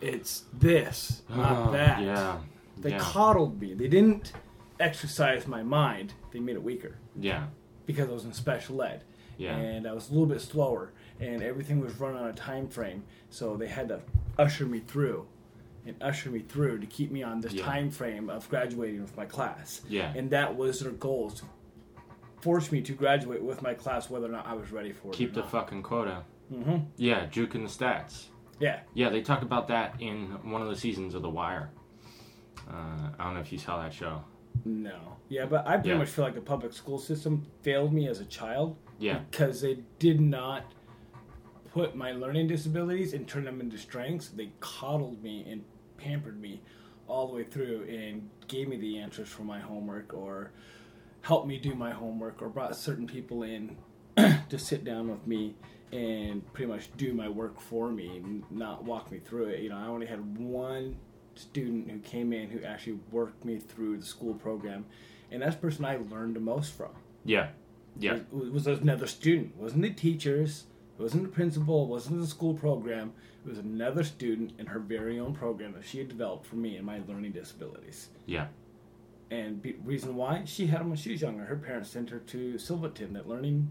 It's this, not Oh, that. Yeah. They yeah. coddled me. They didn't exercise my mind. They made it weaker yeah. because I was in special ed. Yeah. And I was a little bit slower, and everything was run on a time frame. So they had to usher me through, and usher me through to keep me on this Yeah. time frame of graduating with my class. Yeah. And that was their goals to force me to graduate with my class, whether or not I was ready for it. Keep the fucking quota. hmm Yeah, juking the stats. Yeah. Yeah, they talk about that in one of the seasons of The Wire. Uh, I don't know if you saw that show. No. Yeah, but I pretty Yeah. much feel like the public school system failed me as a child. Yeah. Because they did not put my learning disabilities and turn them into strengths. They coddled me and pampered me all the way through and gave me the answers for my homework or helped me do my homework or brought certain people in to sit down with me and pretty much do my work for me and not walk me through it. You know, I only had one student who came in who actually worked me through the school program, and that's the person I learned the most from. Yeah. Yeah. It was another student. It wasn't the teachers. It wasn't the principal. It wasn't the school program. It was another student in her very own program that she had developed for me and my learning disabilities. Yeah. And be, reason why she had them when she was younger. Her parents sent her to Silverton, that learning,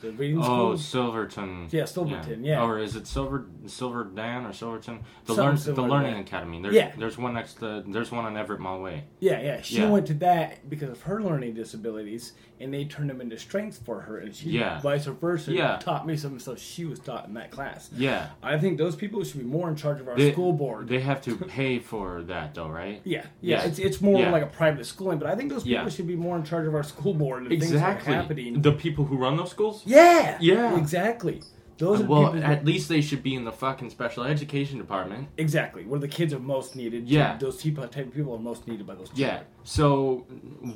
the reading Oh, school. Silverton. Yeah, Silverton, yeah. Or is it Silver Silver Dan or Silverton? The learn the Learning that. Academy. There's, Yeah. There's one next to there's one on Everett Mall Way. Yeah, yeah. She Yeah. went to that because of her learning disabilities, and they turned them into strengths for her, and she Yeah. vice versa Yeah. taught me some stuff she was taught in that class. Yeah. I think those people should be more in charge of our They- school board. They have to pay for that though, right? yeah, yeah, Yeah. It's it's more Yeah. like a private schooling, but I think those people Yeah. should be more in charge of our school board and the things that are Exactly. happening. The people who run those schools? Yeah, Yeah. exactly. Those are Well, people at that, least they should be in the fucking special education department. exactly where the kids are most needed. Yeah. those type of people are most needed by those. Yeah. So,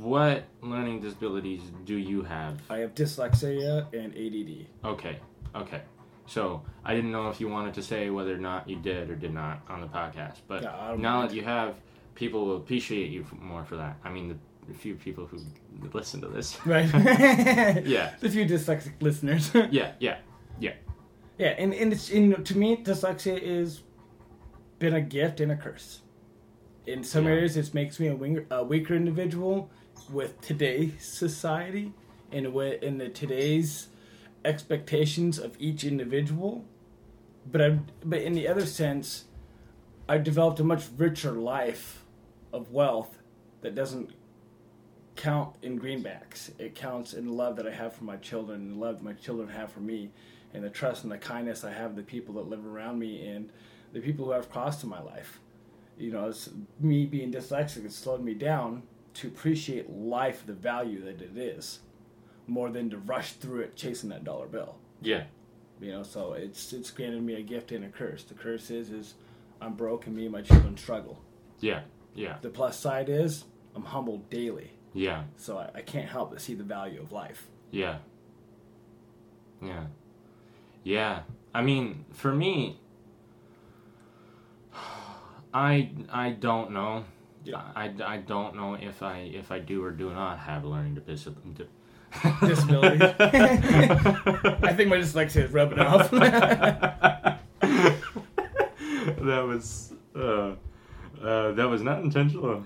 what learning disabilities do you have? I have dyslexia and ADD. Okay. Okay. So, I didn't know if you wanted to say whether or not you did or did not on the podcast, but Yeah, now that you have, people will appreciate you more for that. I mean, the, the few people who listen to this. Right. Yeah. The few dyslexic listeners. Yeah. Yeah. Yeah. Yeah, and, and it's and to me dyslexia is been a gift and a curse. In some Yeah. areas, it makes me a, wing, a weaker individual with today's society and with in the today's expectations of each individual. But I, but in the other sense, I've developed a much richer life of wealth that doesn't count in greenbacks. It counts in the love that I have for my children, and the love my children have for me, and the trust and the kindness I have the people that live around me, and the people who have crossed in my life. You know, it's, me being dyslexic has slowed me down to appreciate life, the value that it is, more than to rush through it chasing that dollar bill. Yeah. You know, so it's it's granted me a gift and a curse. The curse is is I'm broke and me and my children struggle. Yeah. Yeah. The plus side is I'm humbled daily. Yeah. So I, I can't help but see the value of life. Yeah. Yeah. Yeah. I mean, for me, I I don't know. Yeah. I, I don't know if I if I do or do not have learning disability. Disability. I think my dyslexia is rubbing off. that was uh, uh, that was not intentional.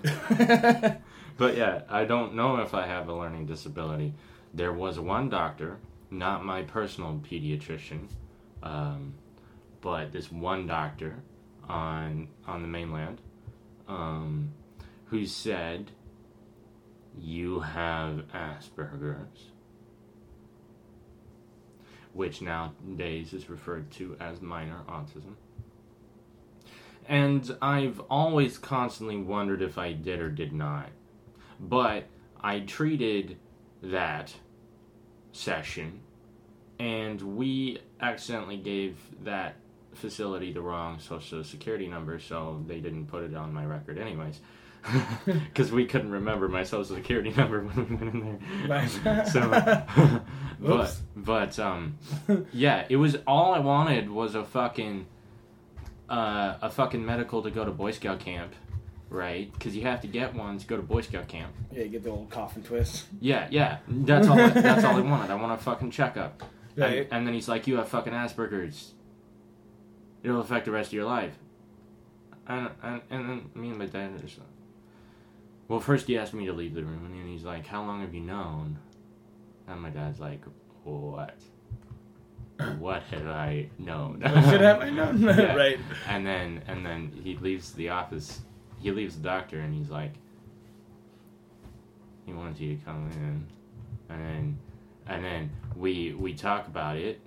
But yeah, I don't know if I have a learning disability. There was one doctor, not my personal pediatrician, um, but this one doctor on on the mainland, um, who said, "You have Asperger's." Which nowadays is referred to as minor autism. And I've always constantly wondered if I did or did not. But I treated that session, and we accidentally gave that facility the wrong social security number, so they didn't put it on my record, anyways. Because we couldn't remember my social security number when we went in there. So, but but um, yeah, it was all I wanted was a fucking uh, a fucking medical to go to Boy Scout camp, right? Because you have to get one to go to Boy Scout camp. Yeah, you get the old coffin twist. Yeah, yeah, that's all. I, that's all I wanted. I want a fucking checkup. Right. And, and then he's like, "You have fucking Asperger's. It'll affect the rest of your life." And and and then me and my dad are just. like- Well, first he asked me to leave the room, and then he's like, "How long have you known?" And my dad's like, "What? What had I known?" What should have I known? Yeah. right. And then and then he leaves the office. He leaves the doctor, and he's like, he wants you to come in, and then and then we we talk about it,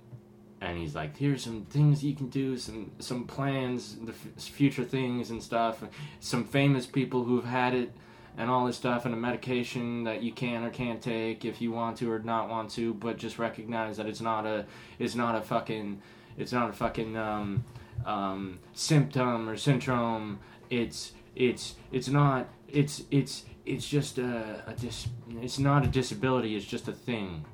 and he's like, here's some things you can do, some some plans, the f- future things and stuff, some famous people who've had it. And all this stuff, and a medication that you can or can't take if you want to or not want to, but just recognize that it's not a, it's not a fucking, it's not a fucking um, um, symptom or syndrome. It's it's it's not it's it's it's just a, a dis, it's not a disability. It's just a thing.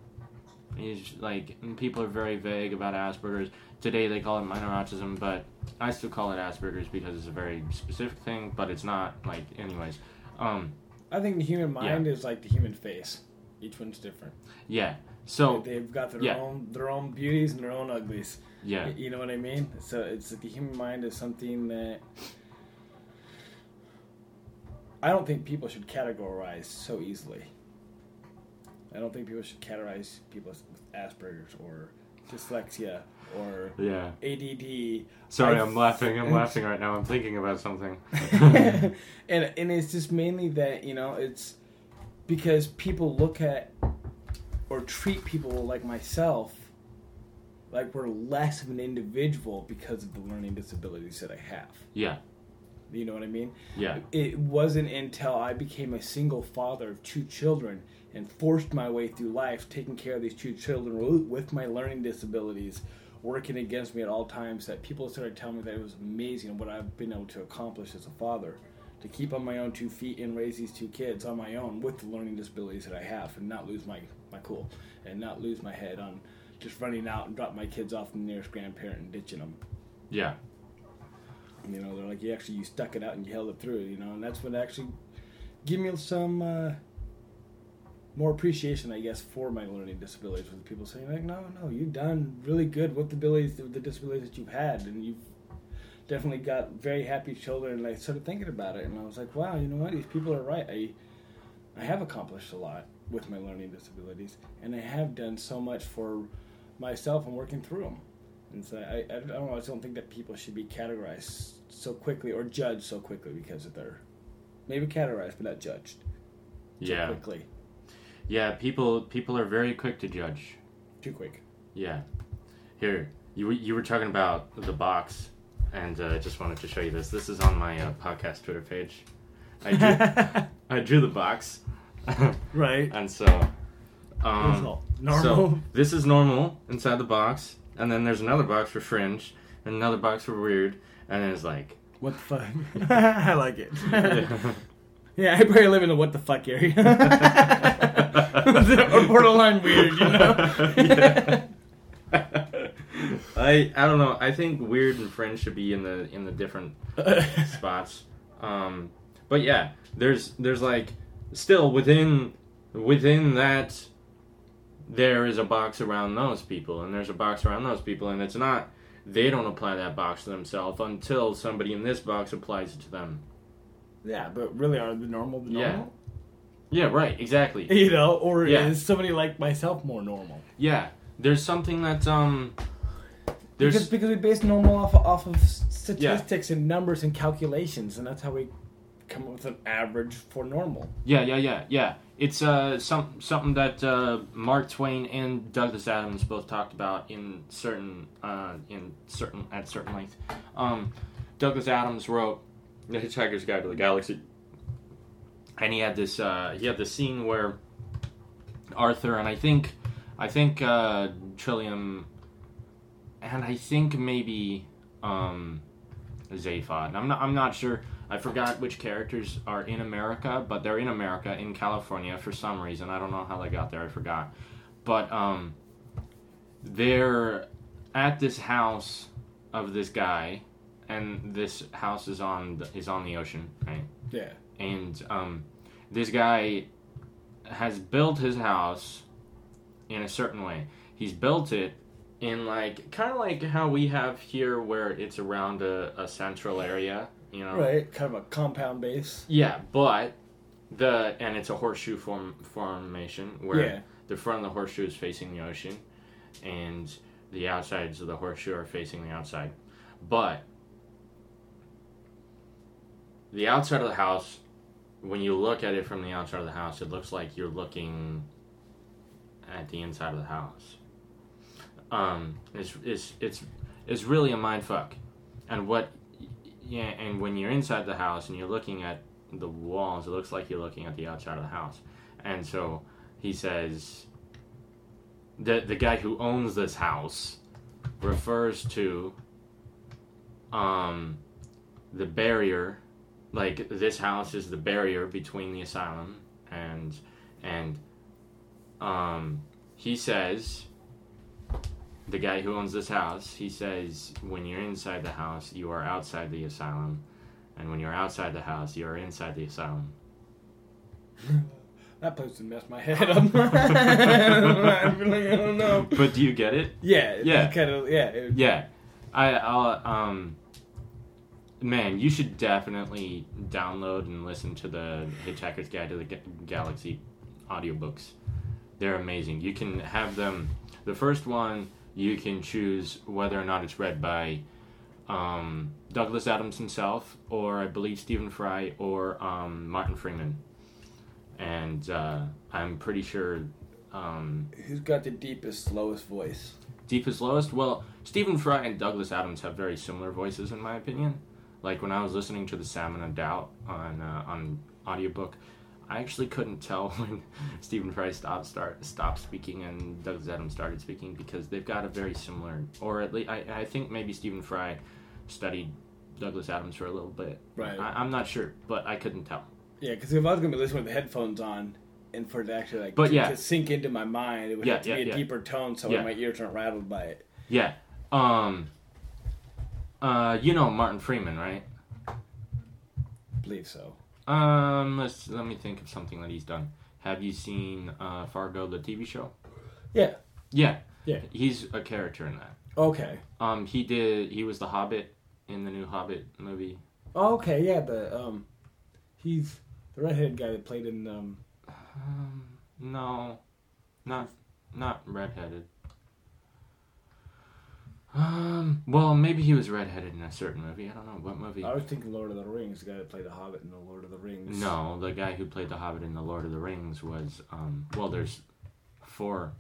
It's like people are very vague about Asperger's. Today they call it minor autism, but I still call it Asperger's because it's a very specific thing. But it's not like anyways. Um, I think the human mind is like the human face. Each one's different. yeah. So they've got their yeah. own their own beauties and their own uglies. yeah. You know what I mean? So it's like the human mind is something that I don't think people should categorize so easily. I don't think people should categorize people with Asperger's or dyslexia or Yeah. ADD. Sorry, I- I'm laughing. I'm laughing right now. I'm thinking about something. and and it's just mainly that you know it's because people look at or treat people like myself like we're less of an individual because of the learning disabilities that I have. yeah. You know what I mean? Yeah. It wasn't until I became a single father of two children and forced my way through life, taking care of these two children with my learning disabilities, working against me at all times, that people started telling me that it was amazing what I've been able to accomplish as a father. To keep on my own two feet and raise these two kids on my own with the learning disabilities that I have and not lose my, my cool and not lose my head on just running out and drop my kids off the nearest grandparent and ditching them. Yeah. You know, they're like, you actually you stuck it out and you held it through. You know, and that's what actually give me some uh, more appreciation, I guess, for my learning disabilities. With people saying like, no, no, you've done really good with the abilities, the disabilities that you've had, and you've definitely got very happy children. And I started thinking about it, and I was like, wow, you know what? These people are right. I I have accomplished a lot with my learning disabilities, and I have done so much for myself and working through them. And so I, I, don't know. I just don't think that people should be categorized so quickly or judged so quickly because of their maybe categorized but not judged so Yeah. quickly Yeah. People people are very quick to judge. too quick. Yeah. Here, you were- you were talking about the box, and uh, I just wanted to show you this. This is on my uh, podcast Twitter page. I drew, I drew the box, Right. and so It's um, normal. So this is normal inside the box, and then there's another box for fringe, and another box for weird, and then it's like. what the fuck? I like it. yeah, I probably live in the what the fuck area. or borderline weird, you know. Yeah. I I don't know. I think weird and fringe should be in the in the different spots. Um, but yeah, there's there's like still within within that there is a box around those people, and there's a box around those people, and it's not they don't apply that box to themselves until somebody in this box applies it to them. Yeah, but really, are the normal the Yeah. normal? Yeah, right, exactly. You know, or Yeah. is somebody like myself more normal? Yeah, there's something that um, Because there's because we base normal off off of statistics and numbers and calculations, and that's how we come up with an average for normal. yeah, yeah, yeah, yeah. It's uh some something that uh, Mark Twain and Douglas Adams both talked about in certain uh in certain at certain length. Um, Douglas Adams wrote The Hitchhiker's Guide to the Galaxy, and he had this uh he had this scene where Arthur and I think I think uh, Trillian and I think maybe um, Zaphod. I'm not. I'm not sure. I forgot which characters are in America, but they're in America in California for some reason. I don't know how they got there. I forgot. But um, they're at this house of this guy, and this house is on the, is on the ocean, right? Yeah. and um, this guy has built his house in a certain way. He's built it in like kind of like how we have here, where it's around a, a central area, you know. Right. Kind of a compound base. Yeah, but the and it's a horseshoe form formation where Yeah. the front of the horseshoe is facing the ocean, and the outsides of the horseshoe are facing the outside. But the outside of the house, when you look at it from the outside of the house, it looks like you're looking at the inside of the house. Um, it's it's it's it's really a mind fuck, and what, yeah, and when you're inside the house and you're looking at the walls, it looks like you're looking at the outside of the house, and so he says. The the guy who owns this house refers to um the barrier like this house is the barrier between the asylum and and um he says the guy who owns this house he says when you're inside the house you are outside the asylum and when you're outside the house you are inside the asylum That place would mess my head up. I don't know. but do you get it Yeah. Yeah. Kind of. Yeah. it- Yeah, I I'll, um, man, you should definitely download and listen to the Hitchhiker's Guide to the Ga- Galaxy audiobooks. They're amazing. You can have them. The first one you can choose whether or not it's read by um, Douglas Adams himself, or I believe Stephen Fry, or um, Martin Freeman. And uh, I'm pretty sure um, Who's got the deepest, lowest voice? Deepest lowest? Well, Stephen Fry and Douglas Adams have very similar voices, in my opinion. Like when I was listening to the Salmon of Doubt on uh, on audiobook, I actually couldn't tell when Stephen Fry stopped start stopped speaking and Douglas Adams started speaking because they've got a very similar, or at least I, I think maybe Stephen Fry studied Douglas Adams for a little bit. Right. I, I'm not sure, but I couldn't tell. Yeah, because if I was gonna be listening with the headphones on, and for it to actually like But to, yeah. to sink into my mind, it would Yeah, have to yeah, be a yeah. deeper tone, so my ears aren't rattled by it. Yeah. Um. Uh, you know Martin Freeman, right? I believe so. Um, let's let me think of something that he's done. Have you seen uh, Fargo, the TV show? Yeah. Yeah, Yeah. he's a character in that. Okay. Um, he did. He was the Hobbit in the new Hobbit movie. Oh, okay. Yeah. The um, he's the redheaded guy that played in um. Um, no, not not redheaded. Um, well, maybe he was redheaded in a certain movie. I don't know what movie. I was thinking Lord of the Rings, the guy that played the Hobbit in the Lord of the Rings. No, the guy who played the Hobbit in the Lord of the Rings was um. Well, there's four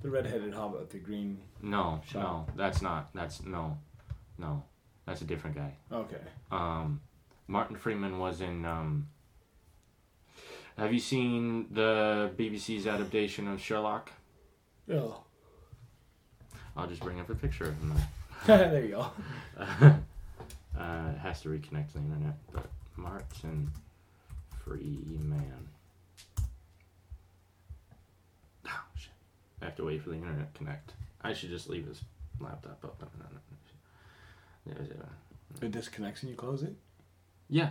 The redheaded Hobbit with the green. No, Shot. no, that's not. That's no, no, that's a different guy. Okay. Um, Martin Freeman was in. Um, have you seen the BBC's adaptation of Sherlock? Oh. I'll just bring up a picture of him. there you go. uh, it has to reconnect to the internet, but Martin Freeman. Oh shit! I have to wait for the internet to connect. I should just leave his laptop open. It disconnects and you close it. Yeah.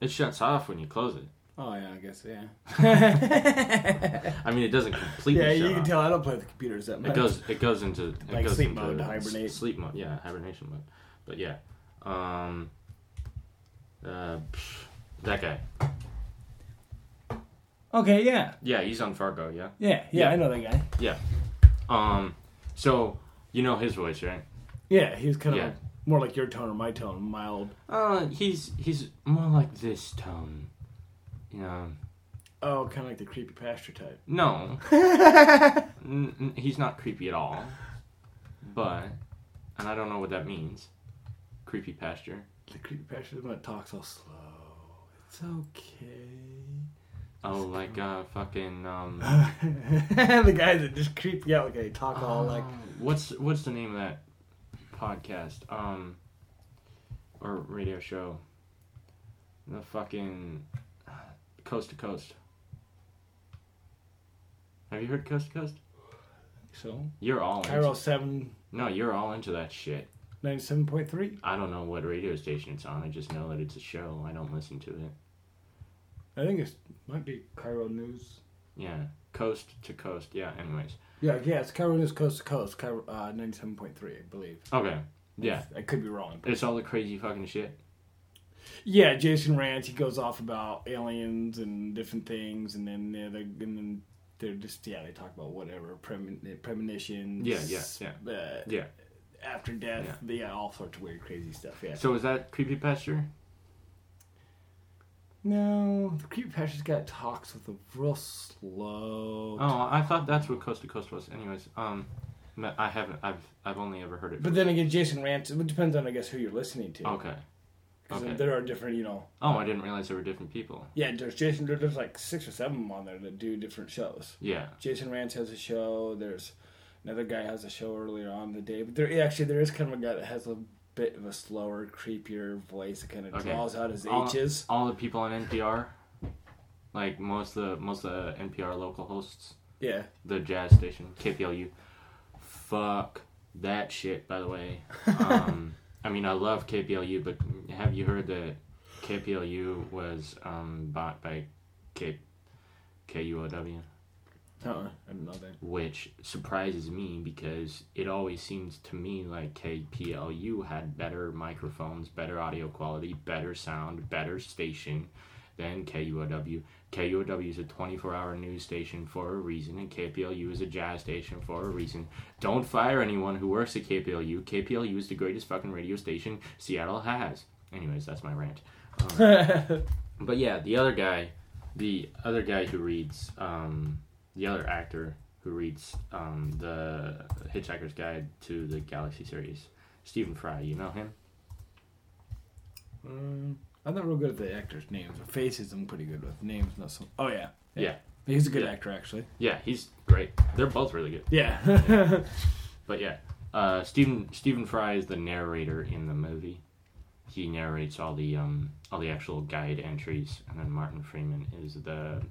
It shuts off when you close it. Oh yeah, I guess yeah. I mean, it doesn't completely. yeah, shut you can off. tell I don't play with the computers that much. It goes. It goes into it Like goes sleep into mode, s- hibernate. Sleep mode. Yeah, hibernation mode. But yeah, um, uh, pff, that guy. Okay, yeah, Yeah, he's on Fargo. Yeah. yeah, yeah. Yeah. I know that guy. Yeah. Um. So you know his voice, right? Yeah, he's kind of Yeah. more like your tone or my tone, mild. Uh, he's he's more like this tone. Know. Oh, kind of like the creepy pasture type. No. N- n- he's not creepy at all. But, and I don't know what that means. Creepy pasture. The creepy pasture is when it talks all slow. It's okay. Oh, like uh, fucking um. the guys that just creep you out, like they talk all like. um, what's what's the name of that podcast? Um, or radio show. The fucking uh, coast to coast. Have you heard coast to coast? So, You're all KIRO into, 7, no, you're all into that shit. 97.3. I don't know what radio station it's on. I just know that it's a show. I don't listen to it. I think it might be KIRO News. Yeah, coast to coast. Yeah. Anyways. Yeah, yeah, it's KIRO News Coast to Coast, KIRO, uh, 97.3, I believe. Okay. Yeah. I could be wrong. It's all the crazy fucking shit. Yeah, Jason Rant, he goes off about aliens and different things, and then yeah, they and then they're just yeah, they talk about whatever premin- premonitions. Yeah, yeah, yeah. Uh, Yeah. After death, yeah. all sorts of weird, crazy stuff. Yeah. So is that creepy pasture? no, the creepy pastor's got talks with a real slow. Oh, I thought that's what coast to coast was. Anyways, um, I haven't. I've I've only ever heard it. But then again, Jason Rant. It depends on I guess who you're listening to. okay. Okay. there are different, you know. Oh, I didn't realize there were different people. Yeah, there's Jason. There's like six or seven of them on there that do different shows. Yeah. Jason Rance has a show. There's another guy has a show earlier on in the day, but there actually there is kind of a guy that has a bit of a slower, creepier voice that kind of Okay. draws out his All- H's. All the people on NPR, like most of the most of the NPR local hosts, Yeah, the jazz station KPLU. Fuck that shit. By the way, um, I mean I love KPLU, but have you heard that KPLU was um, bought by K KUOW? uh-uh, I didn't know that. which surprises me because it always seems to me like KPLU had better microphones, better audio quality, better sound, better station than KUOW. KUOW is a 24 hour news station for a reason, and KPLU is a jazz station for a reason. Don't fire anyone who works at KPLU. KPLU is the greatest fucking radio station Seattle has. Anyways, that's my rant. Um, but yeah, the other guy, the other guy who reads, um, the other actor who reads um, the Hitchhiker's Guide to the Galaxy series, Stephen Fry. You know him? Um, I'm not real good at the actors' names. Faces I'm pretty good with. Names not so. Oh yeah, Yeah. He's a good Yeah. actor actually. Yeah, he's great. They're both really good. Yeah. But yeah, uh, Stephen Stephen Fry is the narrator in the movie. He narrates all the um all the actual guide entries, and then Martin Freeman is the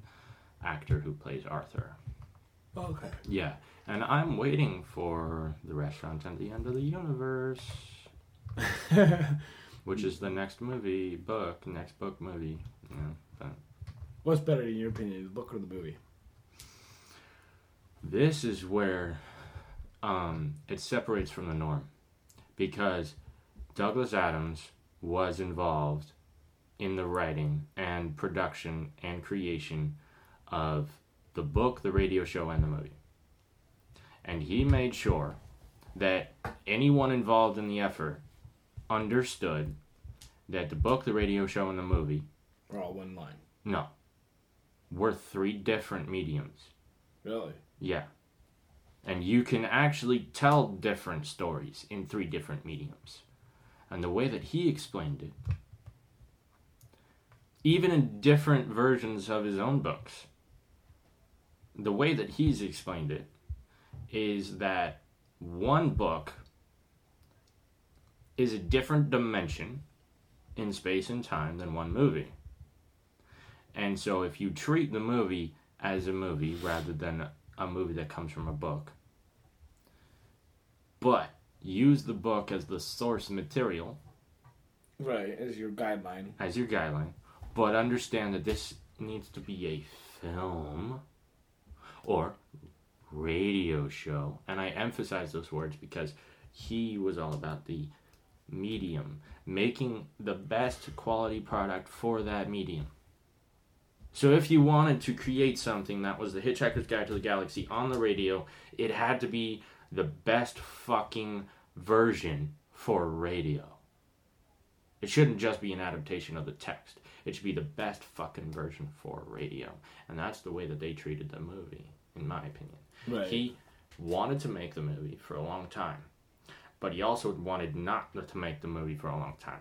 actor who plays Arthur. okay. Yeah, and I'm waiting for the restaurant at the end of the universe, which is the next movie book, next book movie. Yeah, but What's better in your opinion, the book or the movie? this is where um, it separates from the norm, because Douglas Adams was involved in the writing and production and creation of the book, the radio show, and the movie. And he made sure that anyone involved in the effort understood that the book, the radio show, and the movie, Or all one line. no, were three different mediums. Really? Yeah. And you can actually tell different stories in three different mediums. And the way that he explained it, even in different versions of his own books, the way that he's explained it is that one book is a different dimension in space and time than one movie. And so if you treat the movie as a movie rather than a movie that comes from a book, but use the book as the source material Right, as your guideline. as your guideline, but understand that this needs to be a film or radio show. And I emphasize those words because he was all about the medium, making the best quality product for that medium. So if you wanted to create something that was the Hitchhiker's Guide to the Galaxy on the radio, it had to be the best fucking version for radio. It shouldn't just be an adaptation of the text. It should be the best fucking version for radio. And that's the way that they treated the movie, in my opinion. Right. He wanted to make the movie for a long time, but he also wanted not to make the movie for a long time.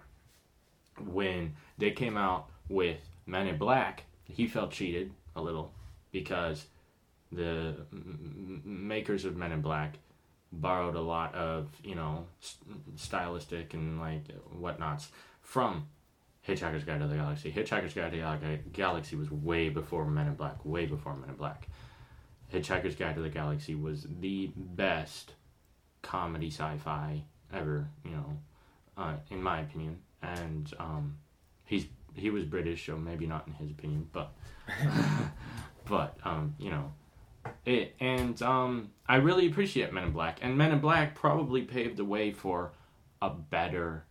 When they came out with Men in Black, he felt cheated a little because the makers of Men in Black borrowed a lot of you know stylistic and like whatnots from Hitchhiker's Guide to the Galaxy. Hitchhiker's Guide to the Galaxy was way before Men in Black, way before Men in Black. Hitchhiker's Guide to the Galaxy was the best comedy sci-fi ever, you know, uh, in my opinion. And um, he's he was British, so maybe not in his opinion, but but um, you know, it and um, I really appreciate Men in Black, and Men in Black probably paved the way for a better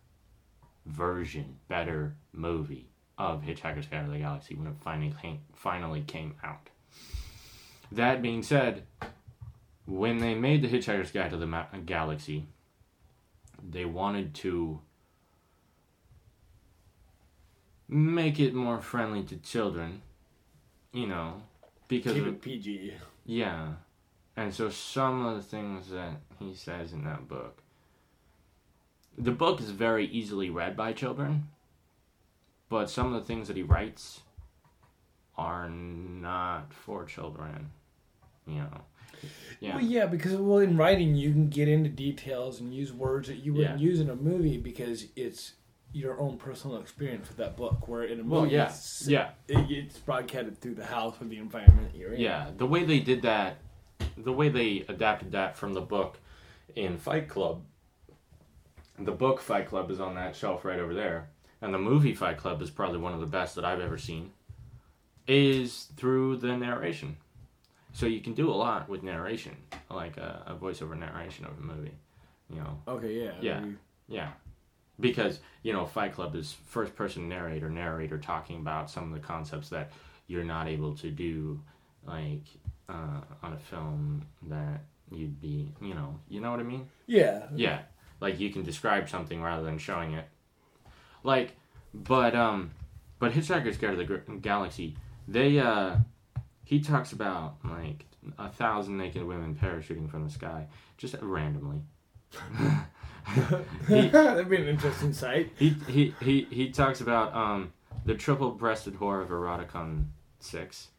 version, better movie of Hitchhiker's Guide to the Galaxy when it finally came, finally came out. That being said, when they made the Hitchhiker's Guide to the Ma- Galaxy, they wanted to make it more friendly to children, you know, because Keep of, it PG. yeah. And so some of the things that he says in that book. The book is very easily read by children, but some of the things that he writes are not for children. You know. Yeah. Well, yeah, because well, in writing you can get into details and use words that you wouldn't Yeah. use in a movie because it's your own personal experience with that book. Where in a movie, Well, yeah. it's, Yeah. it, it's broadcasted through the house or the environment you're in. Yeah, the way they did that, the way they adapted that from the book in Fight Club. The book Fight Club is on that shelf right over there, and the movie Fight Club is probably one of the best that I've ever seen. Is through the narration, so you can do a lot with narration, like a, a voiceover narration of a movie. You know, Okay. Yeah. Yeah. Yeah. Because, you know, Fight Club is first person narrator, narrator talking about some of the concepts that you're not able to do, like, uh, on a film that you'd be, you know, you know what I mean? Yeah. Yeah. Like, you can describe something rather than showing it. Like, but, um, but Hitchhiker's Guide to the Galaxy, they, uh, he talks about, like, a thousand naked women parachuting from the sky, just randomly. He- That'd be an interesting sight. he he he he talks about um the triple-breasted whore of Eroticon six,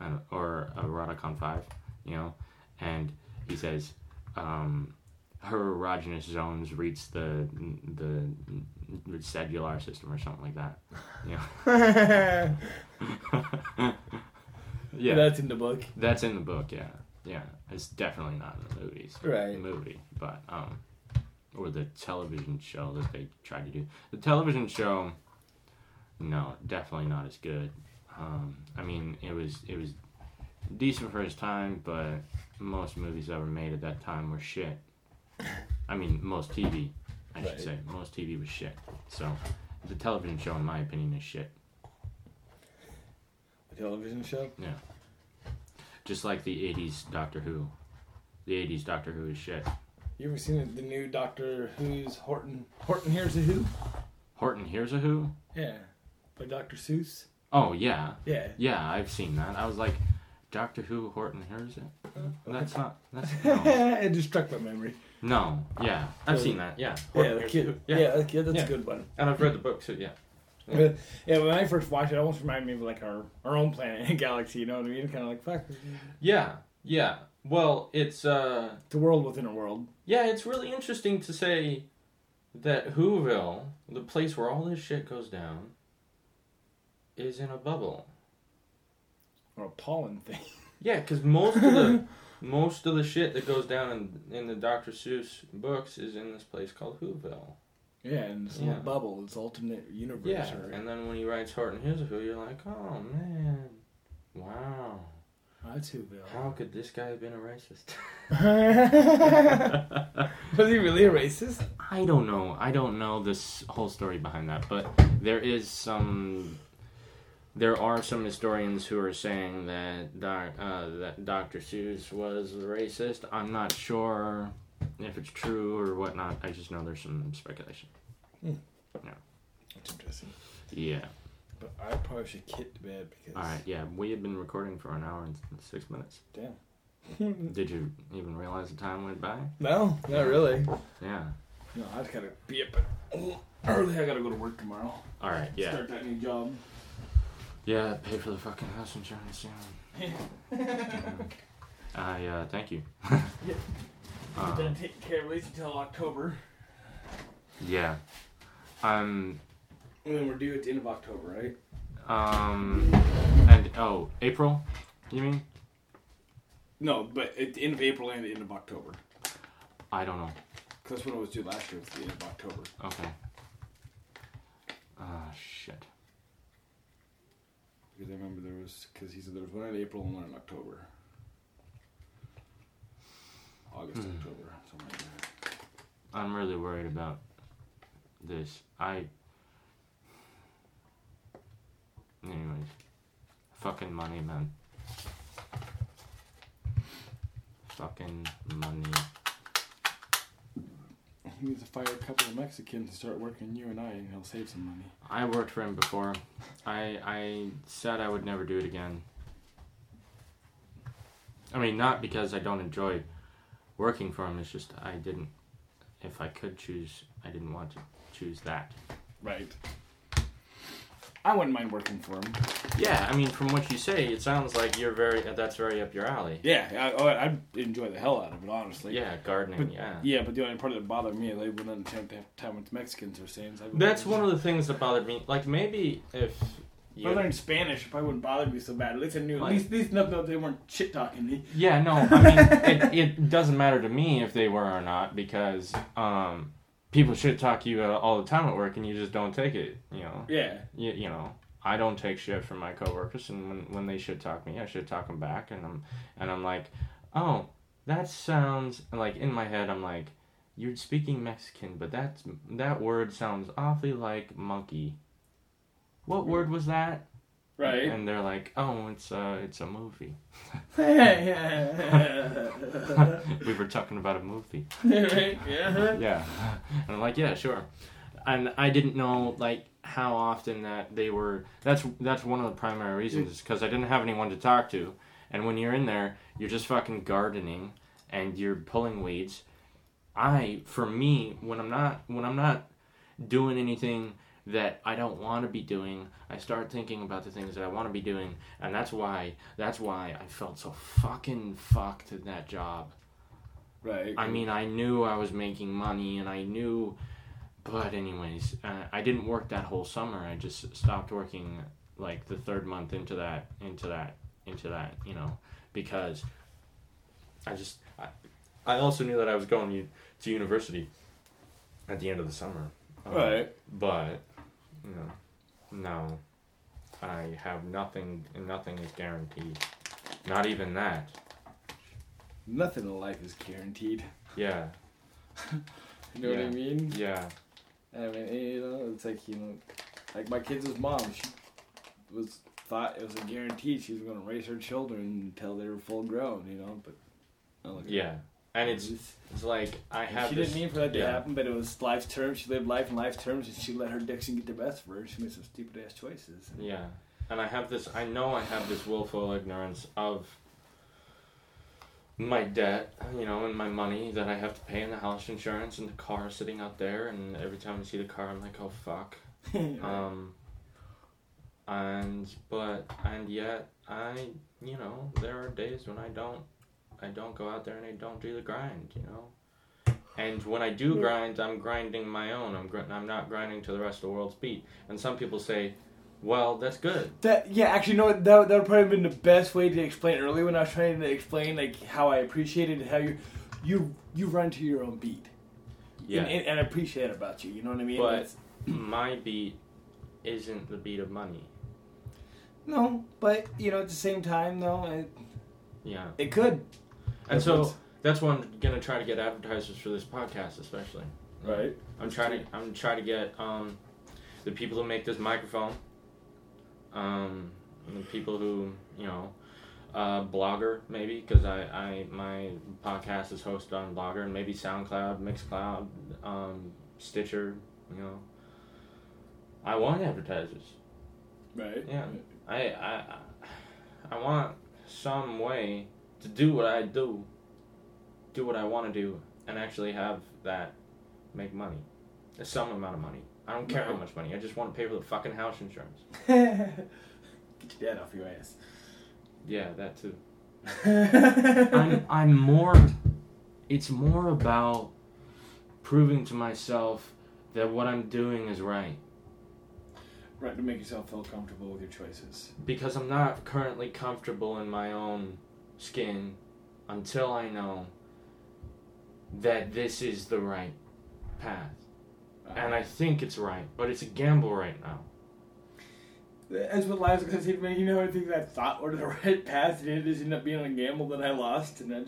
uh, or Eroticon five, you know, and he says um her erogenous zones reach the the, the cellular system or something like that, you know. yeah, That's in the book. that's in the book. Yeah, yeah, it's definitely not in the movies. Right. The movie, but um, or the television show that they tried to do. The television show, no, definitely not as good. Um, I mean, it was it was decent for his time, but most movies ever made at that time were shit. I mean, most TV, I should say, most TV was shit. So, the television show, in my opinion, is shit. A television show. Yeah. Just like the '80s Doctor Who. The '80s Doctor Who is shit. You ever seen the new Doctor Who's Horton? Horton Hears a Who? Horton Hears a Who. Yeah, by Doctor Seuss. Oh yeah, Yeah. yeah, I've seen that. I was like, Doctor Who Horton Hears it. That's not. That's no. it just struck my memory. no. Yeah, I've So- seen that. Yeah. Yeah, Horton the Hears kid. Who. Yeah, Yeah. the that's Yeah. a good one. And I've read the book too. Yeah. Yeah, when I first watched it, it almost reminded me of like our, our own planet and galaxy. You know what I mean? Kind of like fuck, Yeah. Yeah. Well, it's uh. a world within a world. Yeah, it's really interesting to say that Whoville, the place where all this shit goes down, is in a bubble. Or a pollen thing. Yeah, because most of the most of the shit that goes down in in the Dr. Seuss books is in this place called Whoville. Yeah, and this Yeah. little bubble, this alternate universe. Yeah, and then when he writes Horton Hears a Who, you're like, oh man, wow, that's Whoville. how could this guy have been a racist? Was he really a racist? I don't know. I don't know this whole story behind that, but there is some. There are some historians who are saying that doc, uh, that Dr. Seuss was a racist. I'm not sure if it's true or whatnot. I just know there's some speculation. Yeah. That's interesting. Yeah. But I probably should get to bed because. All right. Yeah, we have been recording for an hour and six minutes. Damn. Did you even realize the time went by? No, not really. Yeah. No, I just gotta be up early. I gotta go to work tomorrow. All right. Yeah. Start that new job. Yeah. Pay for the fucking house insurance. Yeah. I uh, thank you. Yep. Uh, Then take care of at least until October. yeah. Um. And then we're due at the end of October, right? Um. And oh, April. You mean? No, but at the end of April and the end of October. I don't know. Because that's when it was due last year. It was the end of October. Okay. Ah shit. Because I remember there was, because he said there was one in April and one in October. August, Hmm. October, something like that. I'm really worried about this. I. Anyways, fucking money, man. Fucking money. He needs to fire a couple of Mexicans and start working you and I, and he'll save some money. I worked for him before. I I said I would never do it again. I mean, not because I don't enjoy working for him. It's just I didn't. If I could choose, I didn't want to choose that. Right. I wouldn't mind working for him. Yeah, I mean, from what you say, it sounds like you're very. That's very up your alley. Yeah, I, oh, I'd enjoy the hell out of it, honestly. Yeah, gardening. But, yeah. Yeah, but the only part that bothered me, they wouldn't attempt to have time with Mexicans or saying. That's one of the things that bothered me. Like maybe if If I learned Spanish, it probably wouldn't bother me so bad. At least I knew. At Like- least, at least enough that they weren't shit talking me. Yeah, no, I mean, it, it doesn't matter to me if they were or not because um, people shit talk you uh, all the time at work and you just don't take it. You know, Yeah. you, you know, I don't take shit from my coworkers, and when, when they shit talk me, I shit talk them back, and I'm and I'm like, oh, that sounds like in my head, I'm like, you're speaking Mexican, but that's that word sounds awfully like monkey. What word was that? Right. And they're like, oh, it's a it's a movie. we were talking about a movie. right. Yeah. Yeah. And I'm like, yeah, sure. And I didn't know like how often that they were. That's that's one of the primary reasons is because I didn't have anyone to talk to. And when you're in there, you're just fucking gardening and you're pulling weeds. I, for me, when I'm not when I'm not doing anything that I don't want to be doing, I start thinking about the things that I want to be doing, and that's why that's why I felt so fucking fucked in that job. Right. I mean, I knew I was making money, and I knew, but anyways, uh, I didn't work that whole summer. I just stopped working like the third month into that, into that, into that, you know, because I just, I, I also knew that I was going to university at the end of the summer. Um, Right. But, know, no, I have nothing, nothing is guaranteed. Not even that. Nothing in life is guaranteed. Yeah, You know what I mean? yeah. I mean, eh, you know, it's like you know, like my kids' mom. She was thought it was a guarantee she was going to raise her children until they were full grown. You know, but Yeah, and it's It's- like I have she this. didn't mean for that to yeah. happen, but it was life's terms. She lived life in life terms, and she let her Dixon get the best of her. She made some stupid ass choices. Yeah, and I have this. I know I have this willful ignorance of my debt, you know, and my money that I have to pay in the house insurance and the car sitting out there. And every time I see the car, I'm like, oh fuck. Um. And but and yet I, you know, there are days when I don't, I don't go out there and I don't do the grind, you know. And when I do grind, I'm grinding my own. I'm gr- I'm not grinding to the rest of the world's beat. And some people say, well, that's good. That yeah, actually, no, that that would probably have been the best way to explain earlier when I was trying to explain like how I appreciated how you you you run to your own beat. Yeah. and, and, and I appreciate it about you. You know what I mean? But- It's- My beat isn't the beat of money. no, but you know, at the same time, though, it, Yeah. it could. And That's so what's- that's why I'm gonna try to get advertisers for this podcast, especially. Right. I'm trying to I'm trying to get um, the people who make this microphone, um, the people who you know, uh, blogger maybe because I, I my podcast is hosted on Blogger and maybe SoundCloud, Mixcloud, um, Stitcher. You know, I want advertisers. Right. Yeah. I I I want some way to do what I do, do what I want to do, and actually have that make money, some amount of money. I don't care how much money. I just want to pay for the fucking house insurance. Get your dad off your ass. Yeah, that too. I'm I'm more. It's more about proving to myself that what I'm doing is right right to make yourself feel comfortable with your choices. because I'm not currently comfortable in my own skin until I know that this is the right path. And I think it's right, but it's a gamble right now. As with lives, because you know, I think I thought were the right path, and it just ended up being a gamble that I lost, and then,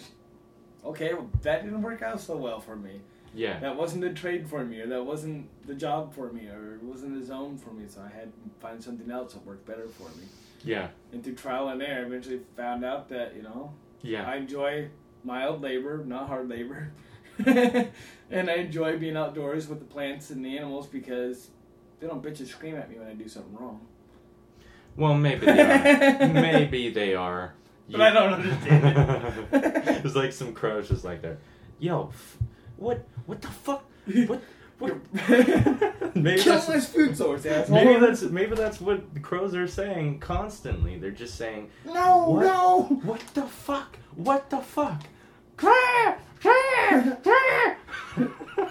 okay, well, that didn't work out so well for me. Yeah. That wasn't the trade for me, or that wasn't the job for me, or it wasn't the zone for me. So I had to find something else that worked better for me. Yeah. And through trial and error, I eventually found out that you know Yeah. I enjoy mild labor, not hard labor, and I enjoy being outdoors with the plants and the animals because they don't bitch and scream at me when I do something wrong. Well, maybe they are. maybe they are. But I don't understand it. There's like some crows just like that. Yo, f- what? What the fuck? What? Maybe Kill that's my food source, asshole. maybe that's maybe that's what the crows are saying constantly. They're just saying, no, What? no. "What the fuck? What the fuck?" Caw, caw, caw.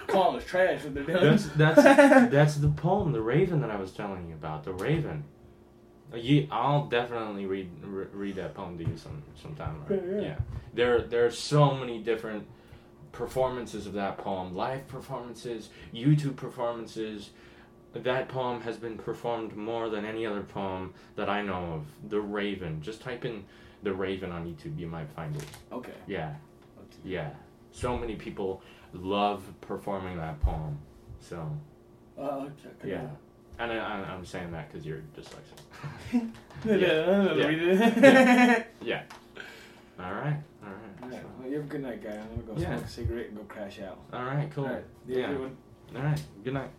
Calling us trash they're. That's that's that's the poem, the Raven that I was telling you about. The Raven. Uh, You, I'll definitely read re- read that poem to you some sometime. Right? Yeah, yeah. Yeah. There there are so many different performances of that poem, live performances, YouTube performances. That poem has been performed more than any other poem that I know of. The Raven. Just type in the Raven on YouTube, you might find it. okay. Yeah. Yeah. So many people love performing that poem. So. Uh, check it Yeah. And I, I'm saying that because you're dyslexic. Yeah. Yeah. it. yeah. All right. All right. Alright, well, you have a good night, guy. I'm gonna go Yeah. smoke a cigarette and go crash out. All right. Cool. Alright, you Yeah. have a good one. All right. Good night.